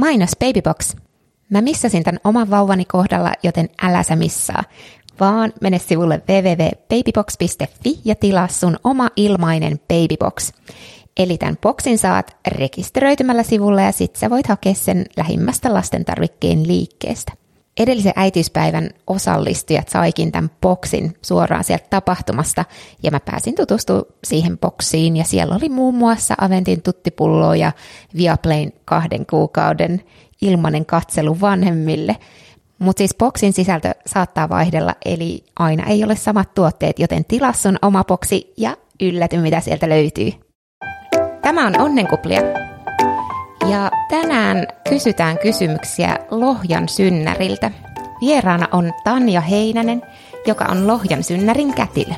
Mainos Babybox. Mä missasin tämän oman vauvani kohdalla, joten älä sä missaa, vaan mene sivulle www.babybox.fi ja tilaa sun oma ilmainen Babybox. Eli tämän boksin saat rekisteröitymällä sivulla ja sit sä voit hakea sen lähimmästä lastentarvikkeen liikkeestä. Edellisen äitiyspäivän osallistujat saikin tämän boksin suoraan sieltä tapahtumasta ja mä pääsin tutustumaan siihen boksiin ja siellä oli muun muassa Aventin tuttipullo ja Viaplayn kahden kuukauden ilmainen katselu vanhemmille. Mutta siis boksin sisältö saattaa vaihdella, eli aina ei ole samat tuotteet, joten tilaa sun oma boksi ja ylläty mitä sieltä löytyy. Tämä on Onnenkuplia. Ja tänään kysytään kysymyksiä Lohjan synnäriltä. Vieraana on Tanja Heinänen, joka on Lohjan synnärin kätilö.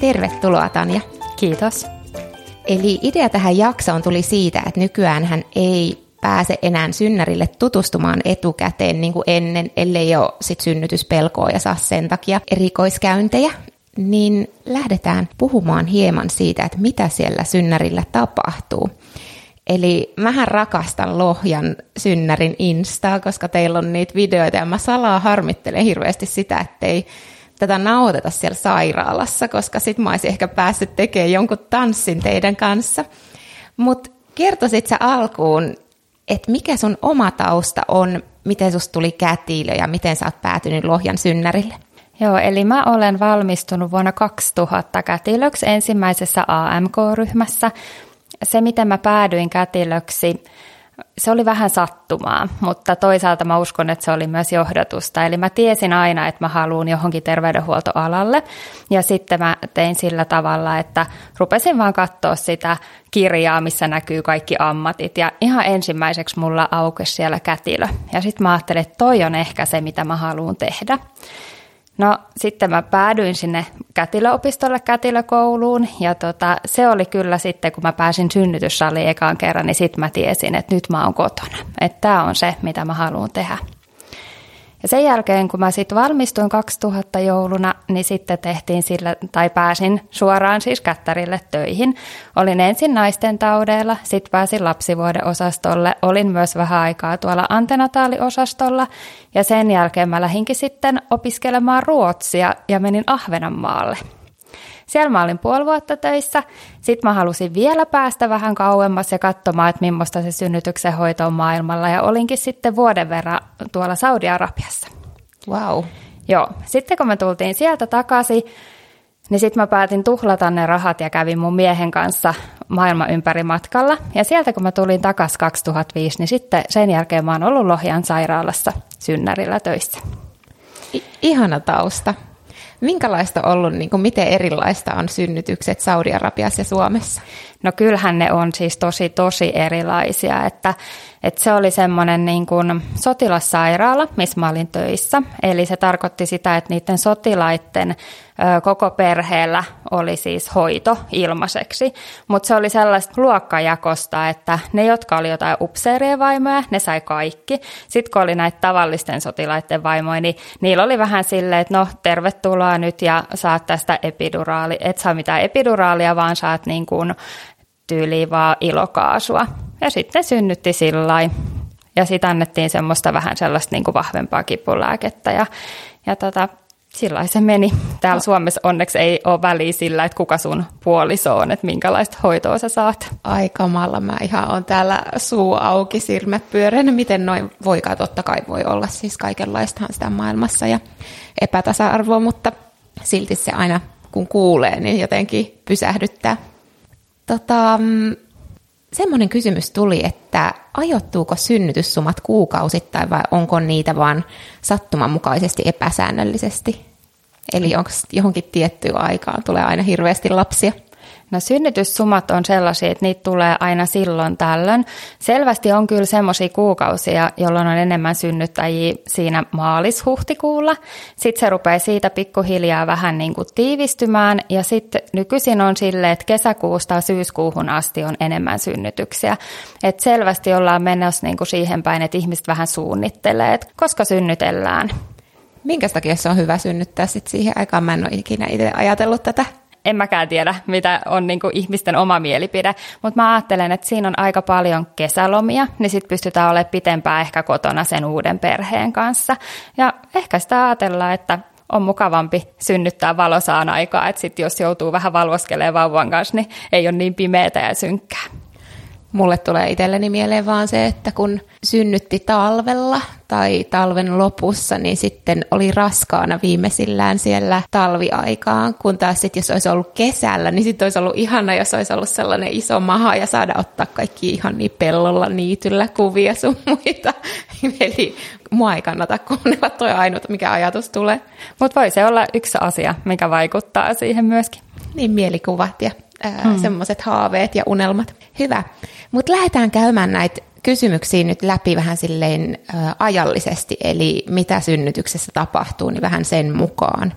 Tervetuloa Tanja. Kiitos. Eli idea tähän jaksoon tuli siitä, että nykyään hän ei pääse enää synnärille tutustumaan etukäteen niin kuin ennen, ellei ole sit synnytyspelkoa ja saa sen takia erikoiskäyntejä, niin lähdetään puhumaan hieman siitä, että mitä siellä synnärillä tapahtuu. Eli mähän rakastan Lohjan synnärin Instaa, koska teillä on niitä videoita ja mä salaa harmittelen hirveästi sitä, ettei tätä nauhoiteta siellä sairaalassa, koska sit mä olisin ehkä päässyt tekemään jonkun tanssin teidän kanssa. Mutta kertoisit sä alkuun, että mikä sun oma tausta on, miten susta tuli kätilö ja miten sä oot päätynyt Lohjan synnärille? Joo, eli mä olen valmistunut vuonna 2000 kätilöksi ensimmäisessä AMK-ryhmässä. Se, miten mä päädyin kätilöksi, se oli vähän sattumaa, mutta toisaalta mä uskon, että se oli myös johdatusta. Eli mä tiesin aina, että mä haluan johonkin terveydenhuoltoalalle. Ja sitten mä tein sillä tavalla, että rupesin vaan katsoa sitä kirjaa, missä näkyy kaikki ammatit. Ja ihan ensimmäiseksi mulla aukesi siellä kätilö. Ja sitten mä ajattelin, että toi on ehkä se, mitä mä haluan tehdä. No sitten mä päädyin sinne kätilöopistolle kätilökouluun ja tota, se oli kyllä sitten, kun mä pääsin synnytyssaliin ekaan kerran, niin sitten mä tiesin, että nyt mä oon kotona. Että tämä on se, mitä mä haluan tehdä. Ja sen jälkeen, kun mä sitten valmistuin 2000 jouluna, niin sitten tehtiin sillä, tai pääsin suoraan siis kättärille töihin. Olin ensin naisten taudeilla, sitten pääsin lapsivuoden osastolle, olin myös vähän aikaa tuolla antenataaliosastolla, ja sen jälkeen mä lähinkin sitten opiskelemaan ruotsia ja menin Ahvenanmaalle. Siellä mä olin puoli vuotta töissä. Sitten mä halusin vielä päästä vähän kauemmas ja katsomaan, että millaista se synnytyksen hoito on maailmalla. Ja olinkin sitten vuoden verran tuolla Saudi-Arabiassa. Wow. Joo. Sitten kun me tultiin sieltä takaisin, niin sitten mä päätin tuhlata ne rahat ja kävin mun miehen kanssa maailman ympäri matkalla. Ja sieltä kun mä tulin takaisin 2005, niin sitten sen jälkeen mä oon ollut Lohjan sairaalassa synnärillä töissä. I- ihana tausta. Minkälaista on ollut, niin kuin miten erilaista on synnytykset Saudi-Arabiassa ja Suomessa? No kyllähän ne on siis tosi, tosi erilaisia, että, että se oli semmoinen niin kuin sotilassairaala, missä mä olin töissä. Eli se tarkoitti sitä, että niiden sotilaiden koko perheellä oli siis hoito ilmaiseksi. Mutta se oli sellaista luokkajakosta, että ne, jotka oli jotain upseerien vaimoja, ne sai kaikki. Sitten kun oli näitä tavallisten sotilaiden vaimoja, niin niillä oli vähän silleen, että no tervetuloa nyt ja saat tästä epiduraali. Et saa mitään epiduraalia, vaan saat niin kuin tyyliin vaan ilokaasua. Ja sitten synnytti sillä ja sitten annettiin semmoista vähän sellaista niin kuin vahvempaa kipulääkettä ja, ja tota, sillä se meni. Täällä Suomessa onneksi ei ole väliä sillä, että kuka sun puoliso on, että minkälaista hoitoa sä saat. Ai kamala, mä ihan on täällä suu auki, silmät pyöreänä. Miten noin voikaan, totta kai voi olla siis kaikenlaistahan sitä maailmassa ja epätasa-arvoa, mutta silti se aina kun kuulee, niin jotenkin pysähdyttää. Tota, mm, semmoinen kysymys tuli, että ajoittuuko synnytyssumat kuukausittain vai onko niitä vaan sattumanmukaisesti epäsäännöllisesti? Eli onko johonkin tiettyyn aikaan tulee aina hirveästi lapsia? No synnytyssumat on sellaisia, että niitä tulee aina silloin tällöin. Selvästi on kyllä semmoisia kuukausia, jolloin on enemmän synnyttäjiä siinä maalis-huhtikuulla. Sitten se rupeaa siitä pikkuhiljaa vähän niin kuin tiivistymään ja sitten nykyisin on sille, että kesäkuusta syyskuuhun asti on enemmän synnytyksiä. Et selvästi ollaan menossa niin kuin siihen päin, että ihmiset vähän suunnittelee, että koska synnytellään. Minkä takia se on hyvä synnyttää sitten siihen aikaan? Mä en ole ikinä itse ajatellut tätä. En mäkään tiedä, mitä on niin kuin ihmisten oma mielipide, mutta mä ajattelen, että siinä on aika paljon kesälomia, niin sitten pystytään olemaan pitempään ehkä kotona sen uuden perheen kanssa. Ja ehkä sitä ajatellaan, että on mukavampi synnyttää valosaan aikaa, että sitten jos joutuu vähän valvoskelemaan vauvan kanssa, niin ei ole niin pimeätä ja synkkää. Mulle tulee itselleni mieleen vaan se, että kun synnytti talvella tai talven lopussa, niin sitten oli raskaana viimeisillään siellä talviaikaan, kun taas sitten jos olisi ollut kesällä, niin sitten olisi ollut ihana, jos olisi ollut sellainen iso maha ja saada ottaa kaikki ihan niin pellolla niityllä kuvia sun muita. Eli mua ei kannata kuunnella, toi ainut, mikä ajatus tulee. Mutta voi se olla yksi asia, mikä vaikuttaa siihen myöskin. Niin mielikuvat ja mm. semmoiset haaveet ja unelmat. Hyvä. Mutta lähdetään käymään näitä kysymyksiä nyt läpi vähän silleen ä, ajallisesti, eli mitä synnytyksessä tapahtuu, niin vähän sen mukaan.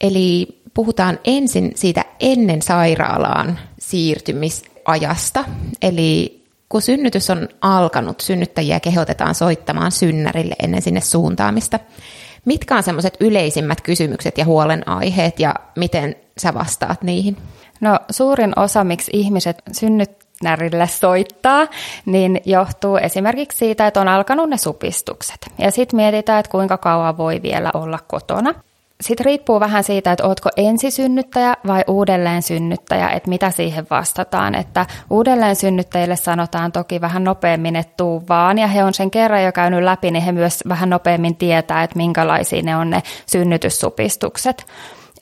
Eli puhutaan ensin siitä ennen sairaalaan siirtymisajasta, eli kun synnytys on alkanut, synnyttäjiä kehotetaan soittamaan synnärille ennen sinne suuntaamista. Mitkä on semmoiset yleisimmät kysymykset ja huolenaiheet ja miten sä vastaat niihin? No suurin osa, miksi ihmiset synnyttärille soittaa, niin johtuu esimerkiksi siitä, että on alkanut ne supistukset. Ja sitten mietitään, että kuinka kauan voi vielä olla kotona. Sitten riippuu vähän siitä, että ootko ensisynnyttäjä vai uudelleen synnyttäjä, että mitä siihen vastataan. Että uudelleen synnyttäjille sanotaan toki vähän nopeammin, että tuu vaan, ja he on sen kerran jo käynyt läpi, niin he myös vähän nopeammin tietää, että minkälaisia ne on ne synnytyssupistukset.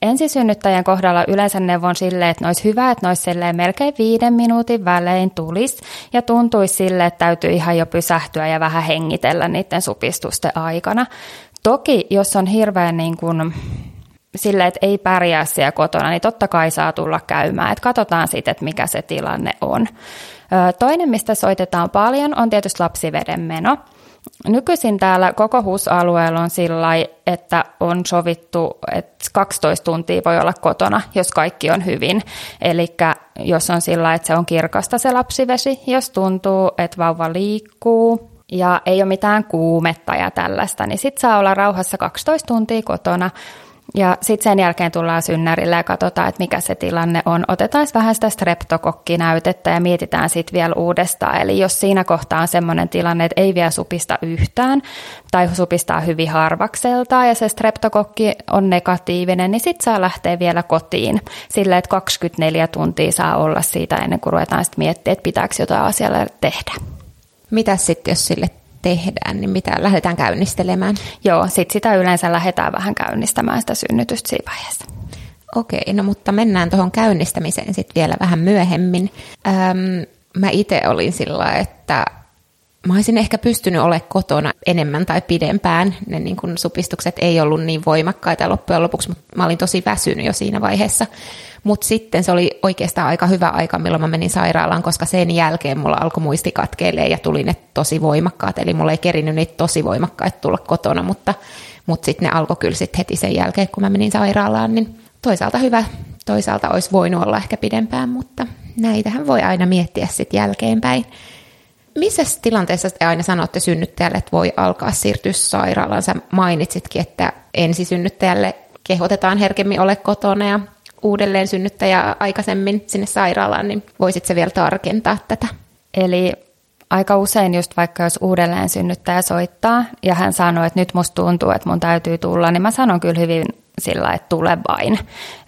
Ensisynnyttäjän kohdalla yleensä neuvon silleen, että olisi hyvä, että nois melkein viiden minuutin välein tulisi ja tuntuisi sille, että täytyy ihan jo pysähtyä ja vähän hengitellä niiden supistusten aikana. Toki, jos on hirveän niin kuin silleen, että ei pärjää siellä kotona, niin totta kai saa tulla käymään. Että katsotaan sitten, että mikä se tilanne on. Toinen, mistä soitetaan paljon, on tietysti lapsiveden meno. Nykyisin täällä koko HUS-alueella on sillä että on sovittu, että 12 tuntia voi olla kotona, jos kaikki on hyvin. Eli jos on sillä että se on kirkasta se lapsivesi, jos tuntuu, että vauva liikkuu ja ei ole mitään kuumetta ja tällaista, niin sitten saa olla rauhassa 12 tuntia kotona – ja sitten sen jälkeen tullaan synnärille ja katsotaan, että mikä se tilanne on. Otetaan vähän sitä streptokokkinäytettä ja mietitään sitten vielä uudestaan. Eli jos siinä kohtaa on sellainen tilanne, että ei vielä supista yhtään tai supistaa hyvin harvakselta ja se streptokokki on negatiivinen, niin sitten saa lähteä vielä kotiin. Sillä, että 24 tuntia saa olla siitä ennen kuin ruvetaan sitten miettimään, että pitääkö jotain asialle tehdä. Mitä sitten, jos sille tehdään, niin mitä lähdetään käynnistelemään? Joo, sit sitä yleensä lähdetään vähän käynnistämään sitä synnytystä siinä vaiheessa. Okei, no mutta mennään tuohon käynnistämiseen sitten vielä vähän myöhemmin. Öm, mä itse olin sillä, että mä olisin ehkä pystynyt olemaan kotona enemmän tai pidempään. Ne niin kun supistukset ei ollut niin voimakkaita loppujen lopuksi, mutta mä olin tosi väsynyt jo siinä vaiheessa. Mutta sitten se oli oikeastaan aika hyvä aika, milloin mä menin sairaalaan, koska sen jälkeen mulla alkoi muisti katkeilee ja tuli ne tosi voimakkaat. Eli mulla ei kerinyt niitä tosi voimakkaita tulla kotona, mutta, mutta sitten ne alkoi kyllä sit heti sen jälkeen, kun mä menin sairaalaan. Niin toisaalta hyvä, toisaalta olisi voinut olla ehkä pidempään, mutta näitähän voi aina miettiä sitten jälkeenpäin. Missä tilanteessa te aina sanotte synnyttäjälle, että voi alkaa siirtyä sairaalaan? Sä mainitsitkin, että ensisynnyttäjälle kehotetaan herkemmin ole kotona ja uudelleen synnyttäjä aikaisemmin sinne sairaalaan, niin voisit se vielä tarkentaa tätä? Eli aika usein just vaikka jos uudelleen synnyttäjä soittaa ja hän sanoo, että nyt musta tuntuu, että mun täytyy tulla, niin mä sanon kyllä hyvin sillä, että tule vain,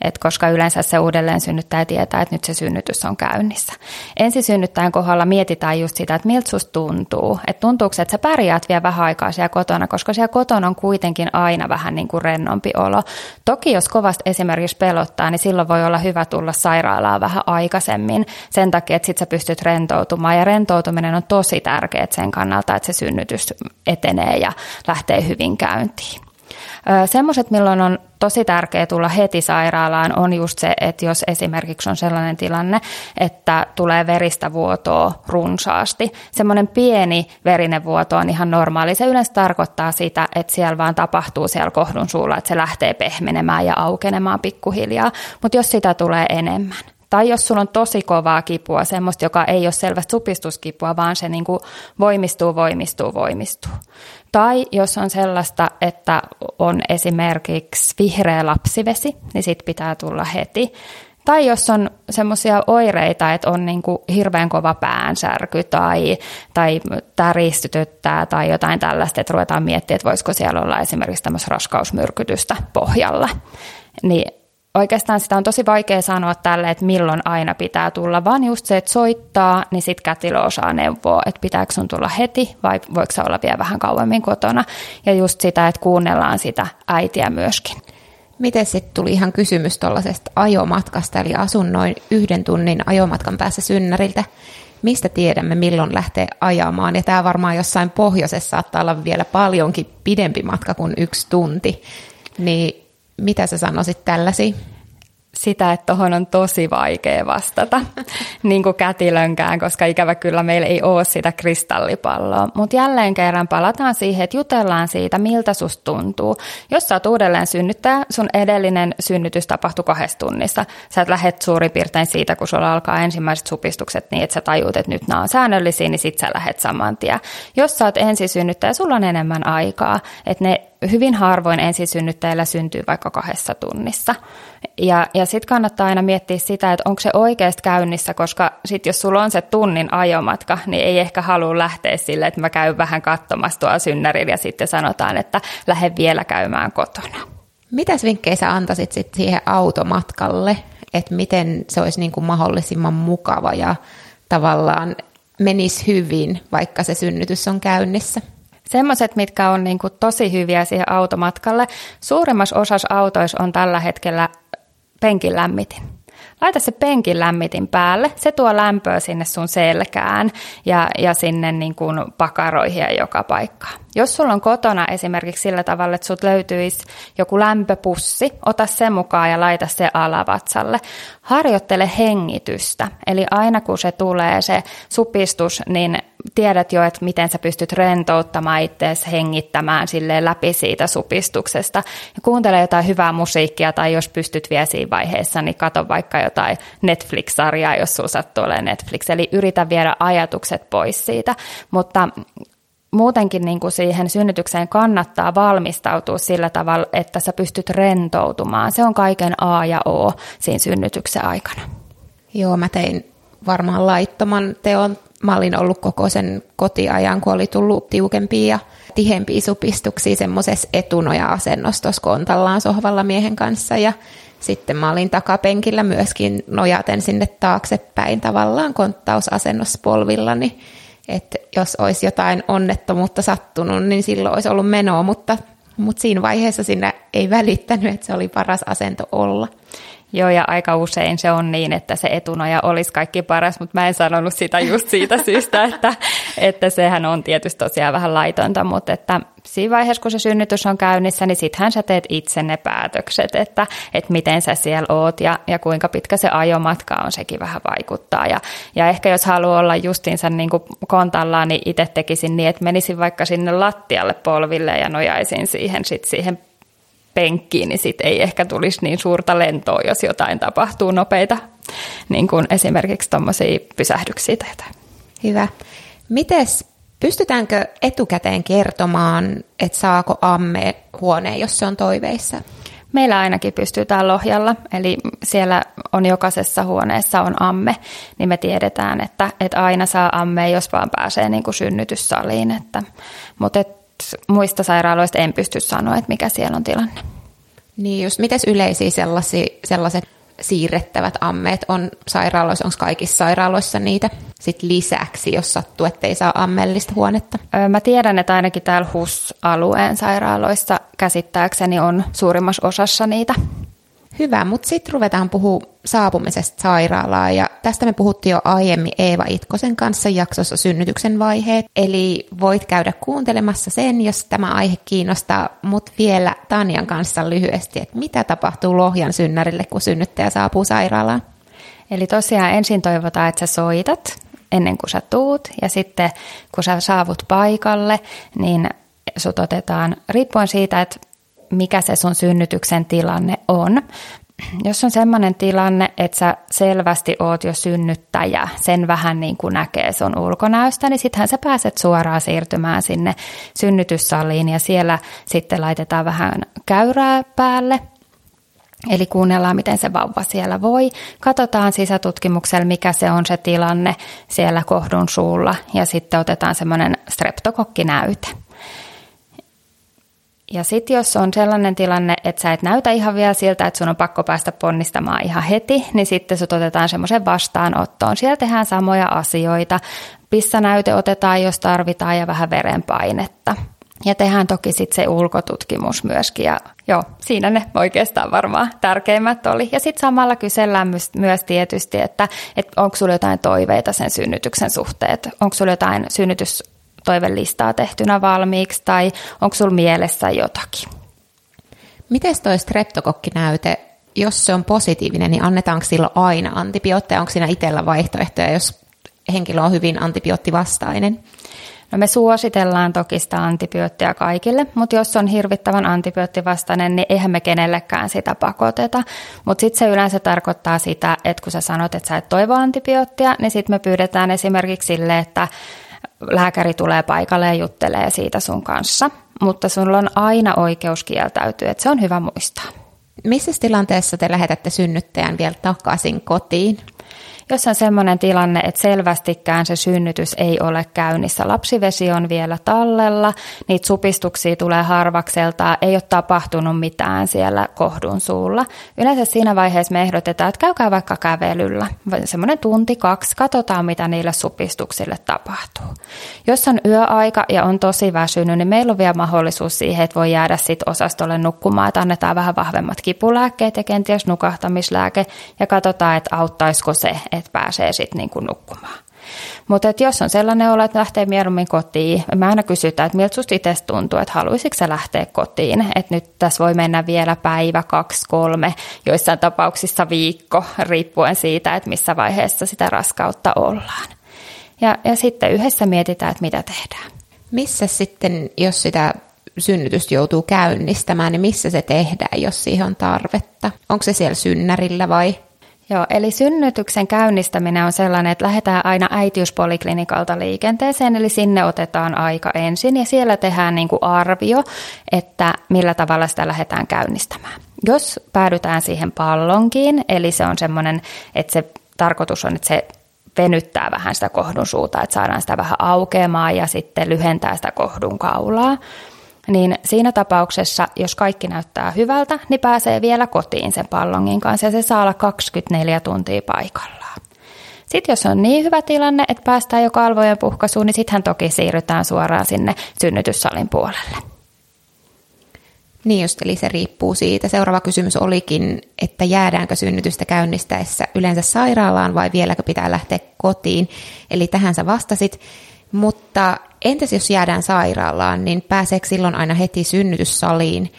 Et koska yleensä se uudelleen synnyttäjä tietää, että nyt se synnytys on käynnissä. Ensisynnyttäjän kohdalla mietitään just sitä, että miltä susta tuntuu, että tuntuuko, että sä pärjäät vielä vähän aikaa siellä kotona, koska siellä kotona on kuitenkin aina vähän niin kuin rennompi olo. Toki jos kovasti esimerkiksi pelottaa, niin silloin voi olla hyvä tulla sairaalaan vähän aikaisemmin sen takia, että sit sä pystyt rentoutumaan ja rentoutuminen on tosi tärkeää sen kannalta, että se synnytys etenee ja lähtee hyvin käyntiin. Semmoiset, milloin on tosi tärkeää tulla heti sairaalaan, on just se, että jos esimerkiksi on sellainen tilanne, että tulee veristä vuotoa runsaasti. Semmoinen pieni verinen vuoto on ihan normaali. Se yleensä tarkoittaa sitä, että siellä vaan tapahtuu siellä kohdun suulla, että se lähtee pehmenemään ja aukenemaan pikkuhiljaa. Mutta jos sitä tulee enemmän, Tai jos sulla on tosi kovaa kipua, semmoista, joka ei ole selvästi supistuskipua, vaan se niin kuin voimistuu, voimistuu, voimistuu. Tai jos on sellaista, että on esimerkiksi vihreä lapsivesi, niin sit pitää tulla heti. Tai jos on semmoisia oireita, että on niin kuin hirveän kova päänsärky tai, tai täristyttää tai jotain tällaista, että ruvetaan miettimään, että voisiko siellä olla esimerkiksi tämmöistä raskausmyrkytystä pohjalla, niin oikeastaan sitä on tosi vaikea sanoa tälle, että milloin aina pitää tulla, vaan just se, että soittaa, niin sitten kätilö osaa neuvoa, että pitääkö sun tulla heti vai voiko se olla vielä vähän kauemmin kotona. Ja just sitä, että kuunnellaan sitä äitiä myöskin. Miten sitten tuli ihan kysymys tuollaisesta ajomatkasta, eli asun noin yhden tunnin ajomatkan päässä synnäriltä. Mistä tiedämme, milloin lähtee ajamaan? Ja tämä varmaan jossain pohjoisessa saattaa olla vielä paljonkin pidempi matka kuin yksi tunti. Niin mitä sä sanoisit tällaisiin? sitä, että tuohon on tosi vaikea vastata, niin kuin kätilönkään, koska ikävä kyllä meillä ei ole sitä kristallipalloa. Mutta jälleen kerran palataan siihen, että jutellaan siitä, miltä susta tuntuu. Jos sä oot uudelleen synnyttäjä, sun edellinen synnytys tapahtui kahdessa tunnissa. Sä et lähet suurin piirtein siitä, kun sulla alkaa ensimmäiset supistukset niin, että sä tajuut, että nyt nämä on säännöllisiä, niin sit sä lähet saman tien. Jos sä oot ensisynnyttäjä, sulla on enemmän aikaa, että ne hyvin harvoin ensisynnyttäjillä syntyy vaikka kahdessa tunnissa. Ja, ja sitten kannattaa aina miettiä sitä, että onko se oikeasti käynnissä, koska sitten jos sulla on se tunnin ajomatka, niin ei ehkä halua lähteä sille, että mä käyn vähän katsomassa tuolla synnärillä ja sitten sanotaan, että lähde vielä käymään kotona. Mitäs vinkkejä sä antaisit sit siihen automatkalle, että miten se olisi niin kuin mahdollisimman mukava ja tavallaan menisi hyvin, vaikka se synnytys on käynnissä? Semmoiset, mitkä on niin kuin tosi hyviä siihen automatkalle. Suurimmassa osassa autoissa on tällä hetkellä penkin lämmitin. Laita se penkin lämmitin päälle, se tuo lämpöä sinne sun selkään ja, ja sinne niin kuin pakaroihin ja joka paikkaan. Jos sulla on kotona esimerkiksi sillä tavalla, että sut löytyisi joku lämpöpussi, ota se mukaan ja laita se alavatsalle. Harjoittele hengitystä, eli aina kun se tulee se supistus, niin tiedät jo, että miten sä pystyt rentouttamaan itseäsi hengittämään silleen läpi siitä supistuksesta. Ja kuuntele jotain hyvää musiikkia tai jos pystyt vielä siinä vaiheessa, niin kato vaikka jotain Netflix-sarjaa, jos sulla sattuu olemaan Netflix. Eli yritä viedä ajatukset pois siitä. Mutta muutenkin niin kuin siihen synnytykseen kannattaa valmistautua sillä tavalla, että sä pystyt rentoutumaan. Se on kaiken A ja O siinä synnytyksen aikana. Joo, mä tein varmaan laittoman teon. Mä olin ollut koko sen kotiajan, kun oli tullut tiukempia ja tihempiä supistuksia semmoisessa etunoja-asennossa tuossa kontallaan sohvalla miehen kanssa. Ja sitten mä olin takapenkillä myöskin nojaten sinne taaksepäin tavallaan konttausasennossa polvillani. Että jos olisi jotain onnettomuutta sattunut, niin silloin olisi ollut menoa, mutta, mutta siinä vaiheessa sinne ei välittänyt, että se oli paras asento olla. Joo, ja aika usein se on niin, että se etunoja olisi kaikki paras, mutta mä en sanonut sitä just siitä syystä, että, että sehän on tietysti tosiaan vähän laitonta, mutta että siinä vaiheessa, kun se synnytys on käynnissä, niin sittenhän sä teet itse ne päätökset, että, että miten sä siellä oot ja, ja kuinka pitkä se ajomatka on, sekin vähän vaikuttaa. Ja, ja ehkä jos haluaa olla justiinsa niin kuin kontallaan, niin itse tekisin niin, että menisin vaikka sinne lattialle polville ja nojaisin siihen, sit siihen penkkiin, niin sit ei ehkä tulisi niin suurta lentoa, jos jotain tapahtuu nopeita, niin kuin esimerkiksi tuommoisia pysähdyksiä tai jotain. Hyvä. Mites, pystytäänkö etukäteen kertomaan, että saako amme huoneen, jos se on toiveissa? Meillä ainakin pystytään Lohjalla, eli siellä on jokaisessa huoneessa on amme, niin me tiedetään, että, että aina saa amme, jos vaan pääsee niin kuin synnytyssaliin. Että, mutta et muista sairaaloista en pysty sanoa, että mikä siellä on tilanne. Niin just, mites yleisiä sellaisia, sellaiset siirrettävät ammeet on sairaaloissa, onko kaikissa sairaaloissa niitä sit lisäksi, jos sattuu, ettei saa ammellista huonetta? Mä tiedän, että ainakin täällä HUS-alueen sairaaloissa käsittääkseni on suurimmassa osassa niitä. Hyvä, mutta sitten ruvetaan puhua saapumisesta sairaalaan. Ja tästä me puhuttiin jo aiemmin Eeva Itkosen kanssa jaksossa synnytyksen vaiheet, eli voit käydä kuuntelemassa sen, jos tämä aihe kiinnostaa, mutta vielä Tanjan kanssa lyhyesti, että mitä tapahtuu Lohjan synnärille, kun synnyttäjä saapuu sairaalaan? Eli tosiaan ensin toivotaan, että sä soitat ennen kuin sä tuut. Ja sitten kun sä saavut paikalle, niin sut otetaan, riippuen siitä, että mikä se sun synnytyksen tilanne on. jos on sellainen tilanne, että sä selvästi oot jo synnyttäjä, sen vähän niin kuin näkee sun ulkonäöstä, niin sittenhän sä pääset suoraan siirtymään sinne synnytyssaliin ja siellä sitten laitetaan vähän käyrää päälle – Eli kuunnellaan, miten se vauva siellä voi. Katsotaan sisätutkimuksella, mikä se on se tilanne siellä kohdun suulla ja sitten otetaan semmoinen streptokokkinäyte. Ja sitten jos on sellainen tilanne, että sä et näytä ihan vielä siltä, että sun on pakko päästä ponnistamaan ihan heti, niin sitten sut otetaan semmoisen vastaanottoon. Siellä tehdään samoja asioita. Pissanäyte otetaan, jos tarvitaan, ja vähän verenpainetta. Ja tehdään toki sitten se ulkotutkimus myöskin. Ja joo, siinä ne oikeastaan varmaan tärkeimmät oli. Ja sitten samalla kysellään myös, myös tietysti, että, että onko sulla jotain toiveita sen synnytyksen suhteen. Onko sulla jotain synnytystoivelistaa tehtynä valmiiksi tai onko sulla mielessä jotakin. Miten toi streptokokkinäyte, jos se on positiivinen, niin annetaanko silloin aina antibiootteja? Onko siinä itsellä vaihtoehtoja, jos henkilö on hyvin antibioottivastainen? No me suositellaan toki sitä antibioottia kaikille, mutta jos on hirvittävän antibioottivastainen, niin eihän me kenellekään sitä pakoteta. Mutta sitten se yleensä tarkoittaa sitä, että kun sä sanot, että sä et toivo antibioottia, niin sitten me pyydetään esimerkiksi sille, että lääkäri tulee paikalle ja juttelee siitä sun kanssa. Mutta sulla on aina oikeus kieltäytyä, että se on hyvä muistaa. Missä tilanteessa te lähetätte synnyttäjän vielä takaisin kotiin? Jos on sellainen tilanne, että selvästikään se synnytys ei ole käynnissä, lapsivesi on vielä tallella, niitä supistuksia tulee harvakselta, ei ole tapahtunut mitään siellä kohdun suulla. Yleensä siinä vaiheessa me ehdotetaan, että käykää vaikka kävelyllä, semmoinen tunti, kaksi, katsotaan mitä niille supistuksille tapahtuu. Jos on yöaika ja on tosi väsynyt, niin meillä on vielä mahdollisuus siihen, että voi jäädä sit osastolle nukkumaan, että annetaan vähän vahvemmat kipulääkkeet ja kenties nukahtamislääke ja katsotaan, että auttaisiko se, että pääsee sitten niin nukkumaan. Mutta jos on sellainen olo, että lähtee mieluummin kotiin, me aina kysytään, että miltä susta itse tuntuu, että haluaisitko sä lähteä kotiin. Että nyt tässä voi mennä vielä päivä, kaksi, kolme, joissain tapauksissa viikko, riippuen siitä, että missä vaiheessa sitä raskautta ollaan. Ja, ja sitten yhdessä mietitään, että mitä tehdään. Missä sitten, jos sitä synnytystä joutuu käynnistämään, niin missä se tehdään, jos siihen on tarvetta? Onko se siellä synnärillä vai Joo, eli synnytyksen käynnistäminen on sellainen, että lähdetään aina äitiyspoliklinikalta liikenteeseen, eli sinne otetaan aika ensin ja siellä tehdään niin kuin arvio, että millä tavalla sitä lähdetään käynnistämään. Jos päädytään siihen pallonkiin, eli se on semmoinen, että se tarkoitus on, että se venyttää vähän sitä kohdun suuta, että saadaan sitä vähän aukeamaan ja sitten lyhentää sitä kohdun kaulaa, niin siinä tapauksessa, jos kaikki näyttää hyvältä, niin pääsee vielä kotiin sen pallongin kanssa ja se saa olla 24 tuntia paikallaan. Sitten jos on niin hyvä tilanne, että päästään jo kalvojen puhkaisuun, niin sittenhän toki siirrytään suoraan sinne synnytyssalin puolelle. Niin just, eli se riippuu siitä. Seuraava kysymys olikin, että jäädäänkö synnytystä käynnistäessä yleensä sairaalaan vai vieläkö pitää lähteä kotiin. Eli tähän sä vastasit. Mutta entäs jos jäädään sairaalaan, niin pääseekö silloin aina heti synnytyssaliin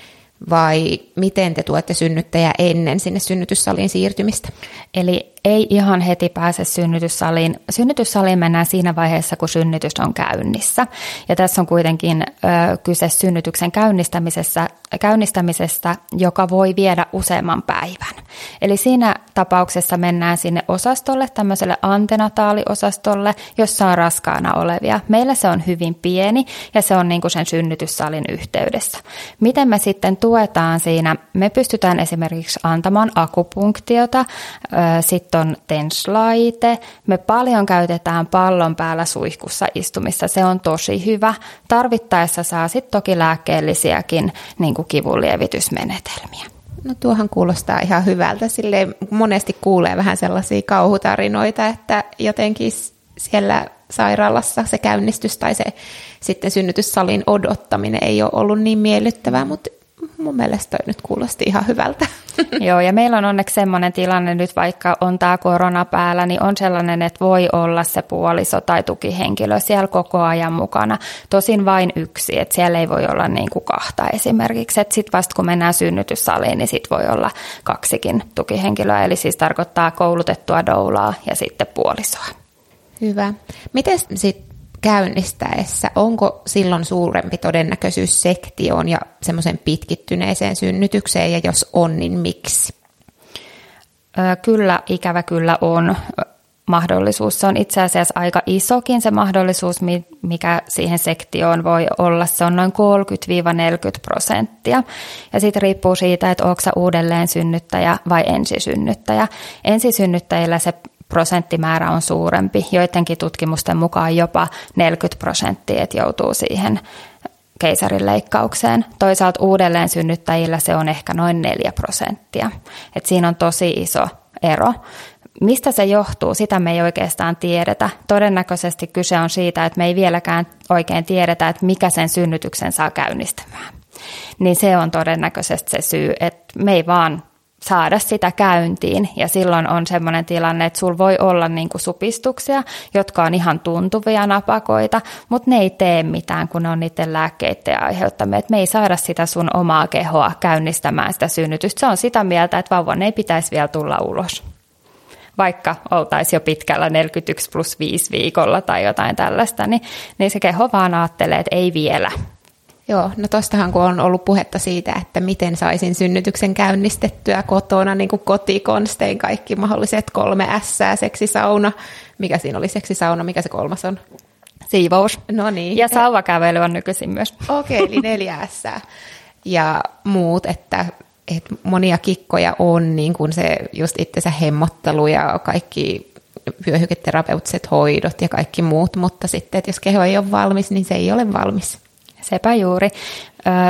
vai miten te tuette synnyttäjä ennen sinne synnytyssaliin siirtymistä? Eli ei ihan heti pääse synnytyssaliin. Synnytyssaliin mennään siinä vaiheessa, kun synnytys on käynnissä. Ja tässä on kuitenkin ö, kyse synnytyksen käynnistämisestä, käynnistämisestä, joka voi viedä useamman päivän. Eli siinä tapauksessa mennään sinne osastolle, tämmöiselle antenataaliosastolle, jossa on raskaana olevia. Meillä se on hyvin pieni ja se on niin kuin sen synnytyssalin yhteydessä. Miten me sitten tuetaan siinä? Me pystytään esimerkiksi antamaan akupunktiota, sitten on TENS-laite. Me paljon käytetään pallon päällä suihkussa istumissa. Se on tosi hyvä. Tarvittaessa saa sitten toki lääkkeellisiäkin niin kuin kivunlievitysmenetelmiä. No tuohan kuulostaa ihan hyvältä. Sille monesti kuulee vähän sellaisia kauhutarinoita, että jotenkin siellä sairaalassa se käynnistys tai se sitten synnytyssalin odottaminen ei ole ollut niin miellyttävää, mutta mun mielestä nyt kuulosti ihan hyvältä. Joo, ja meillä on onneksi sellainen tilanne nyt, vaikka on tämä korona päällä, niin on sellainen, että voi olla se puoliso tai tukihenkilö siellä koko ajan mukana. Tosin vain yksi, että siellä ei voi olla niin kuin kahta esimerkiksi. Että sitten vasta kun mennään synnytyssaliin, niin sitten voi olla kaksikin tukihenkilöä, eli siis tarkoittaa koulutettua doulaa ja sitten puolisoa. Hyvä. Miten sitten käynnistäessä, onko silloin suurempi todennäköisyys sektioon ja semmoisen pitkittyneeseen synnytykseen, ja jos on, niin miksi? Kyllä, ikävä kyllä on mahdollisuus. Se on itse asiassa aika isokin se mahdollisuus, mikä siihen sektioon voi olla. Se on noin 30-40 prosenttia. Ja sitten riippuu siitä, että onko uudelleen synnyttäjä vai ensisynnyttäjä. Ensisynnyttäjillä se prosenttimäärä on suurempi. Joidenkin tutkimusten mukaan jopa 40 prosenttia, että joutuu siihen keisarin leikkaukseen. Toisaalta uudelleen synnyttäjillä se on ehkä noin 4 prosenttia. Et siinä on tosi iso ero. Mistä se johtuu, sitä me ei oikeastaan tiedetä. Todennäköisesti kyse on siitä, että me ei vieläkään oikein tiedetä, että mikä sen synnytyksen saa käynnistämään. Niin se on todennäköisesti se syy, että me ei vaan saada sitä käyntiin. Ja silloin on sellainen tilanne, että sulla voi olla niin kuin supistuksia, jotka on ihan tuntuvia napakoita, mutta ne ei tee mitään, kun ne on niiden lääkkeiden aiheuttamia. Me ei saada sitä sun omaa kehoa käynnistämään sitä synnytystä. Se on sitä mieltä, että vauvan ei pitäisi vielä tulla ulos vaikka oltaisiin jo pitkällä 41 plus 5 viikolla tai jotain tällaista, niin, niin se keho vaan ajattelee, että ei vielä. Joo, no tostahan kun on ollut puhetta siitä, että miten saisin synnytyksen käynnistettyä kotona, niin kuin kotikonstein kaikki mahdolliset kolme S, seksisauna, mikä siinä oli seksisauna, mikä se kolmas on? Siivous. No niin. Ja sauvakävely on nykyisin myös. Okei, okay, eli neljä S. Ja muut, että että monia kikkoja on, niin kuin se just itsensä hemmottelu ja kaikki vyöhyketerapeuttiset hoidot ja kaikki muut, mutta sitten, että jos keho ei ole valmis, niin se ei ole valmis. Sepä juuri.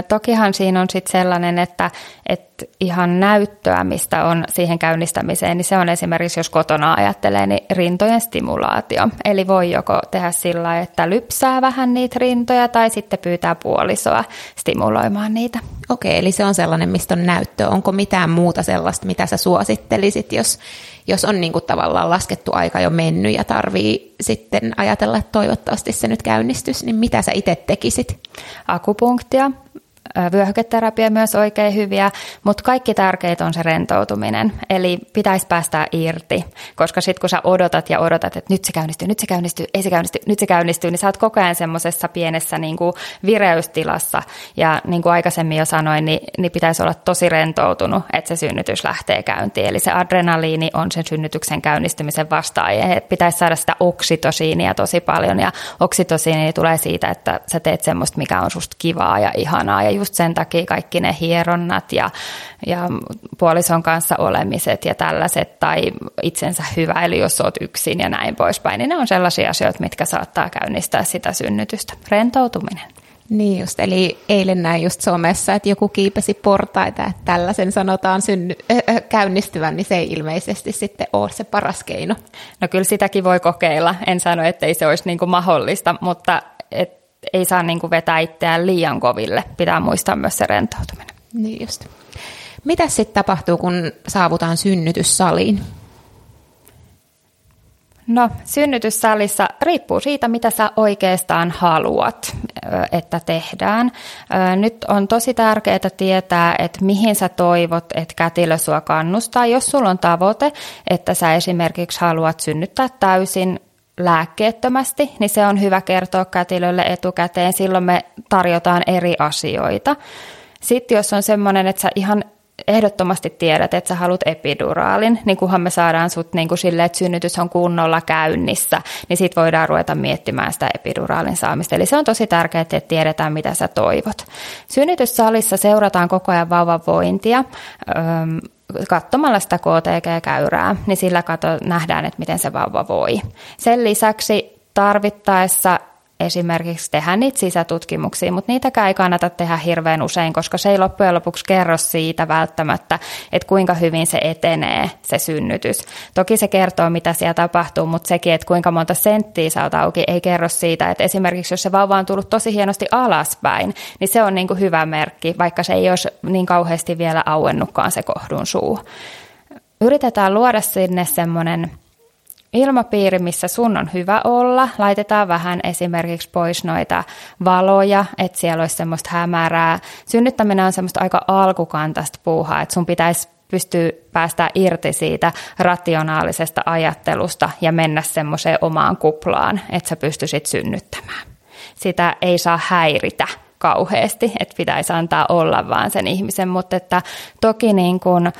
Tokihan siinä on sitten sellainen, että, että ihan näyttöä, mistä on siihen käynnistämiseen, niin se on esimerkiksi, jos kotona ajattelee, niin rintojen stimulaatio. Eli voi joko tehdä sillä että lypsää vähän niitä rintoja tai sitten pyytää puolisoa stimuloimaan niitä. Okei, eli se on sellainen, mistä on näyttö. Onko mitään muuta sellaista, mitä sä suosittelisit, jos, jos on niin kuin tavallaan laskettu aika jo mennyt ja tarvii sitten ajatella, että toivottavasti se nyt käynnistys, niin mitä sä itse tekisit? Akupunktia vyöhyketerapia myös oikein hyviä, mutta kaikki tärkeintä on se rentoutuminen. Eli pitäisi päästä irti, koska sitten kun sä odotat ja odotat, että nyt se käynnistyy, nyt se käynnistyy, ei se käynnisty, nyt se käynnistyy, niin sä oot koko ajan semmoisessa pienessä niin kuin vireystilassa. Ja niin kuin aikaisemmin jo sanoin, niin, niin pitäisi olla tosi rentoutunut, että se synnytys lähtee käyntiin. Eli se adrenaliini on sen synnytyksen käynnistymisen vastaaja. Pitäisi saada sitä oksitosiinia tosi paljon ja oksitosiini tulee siitä, että sä teet semmoista, mikä on susta kivaa ja ihanaa ja just sen takia kaikki ne hieronnat ja, ja puolison kanssa olemiset ja tällaiset tai itsensä eli jos olet yksin ja näin poispäin, niin ne on sellaisia asioita, mitkä saattaa käynnistää sitä synnytystä. Rentoutuminen. Niin just, eli eilen näin just somessa, että joku kiipesi portaita, että tällaisen sanotaan synny, äh, käynnistyvän, niin se ei ilmeisesti sitten ole se paras keino. No kyllä sitäkin voi kokeilla, en sano, että ei se olisi niin kuin mahdollista, mutta et ei saa niin kuin vetää itseään liian koville. Pitää muistaa myös se rentoutuminen. Niin just. Mitä sitten tapahtuu, kun saavutaan synnytyssaliin? No synnytyssalissa riippuu siitä, mitä sä oikeastaan haluat, että tehdään. Nyt on tosi tärkeää tietää, että mihin sä toivot, että kätilö sua kannustaa. Jos sulla on tavoite, että sä esimerkiksi haluat synnyttää täysin lääkkeettömästi, niin se on hyvä kertoa kätilölle etukäteen. Silloin me tarjotaan eri asioita. Sitten jos on semmoinen, että sä ihan ehdottomasti tiedät, että sä haluat epiduraalin, niin kunhan me saadaan sut niin kuin silleen, että synnytys on kunnolla käynnissä, niin sit voidaan ruveta miettimään sitä epiduraalin saamista. Eli se on tosi tärkeää, että tiedetään, mitä sä toivot. Synnytyssalissa seurataan koko ajan vauvan vointia katsomalla sitä KTG-käyrää, niin sillä kato, nähdään, että miten se vauva voi. Sen lisäksi tarvittaessa esimerkiksi tehdä niitä sisätutkimuksia, mutta niitäkään ei kannata tehdä hirveän usein, koska se ei loppujen lopuksi kerro siitä välttämättä, että kuinka hyvin se etenee, se synnytys. Toki se kertoo, mitä siellä tapahtuu, mutta sekin, että kuinka monta senttiä oot auki, ei kerro siitä, että esimerkiksi jos se vauva on tullut tosi hienosti alaspäin, niin se on niin kuin hyvä merkki, vaikka se ei olisi niin kauheasti vielä auennutkaan se kohdun suu. Yritetään luoda sinne semmoinen ilmapiiri, missä sun on hyvä olla. Laitetaan vähän esimerkiksi pois noita valoja, että siellä olisi semmoista hämärää. Synnyttäminen on semmoista aika alkukantaista puuhaa, että sun pitäisi pystyä päästä irti siitä rationaalisesta ajattelusta ja mennä semmoiseen omaan kuplaan, että sä pystyisit synnyttämään. Sitä ei saa häiritä kauheasti, että pitäisi antaa olla vaan sen ihmisen, mutta että toki niin kuin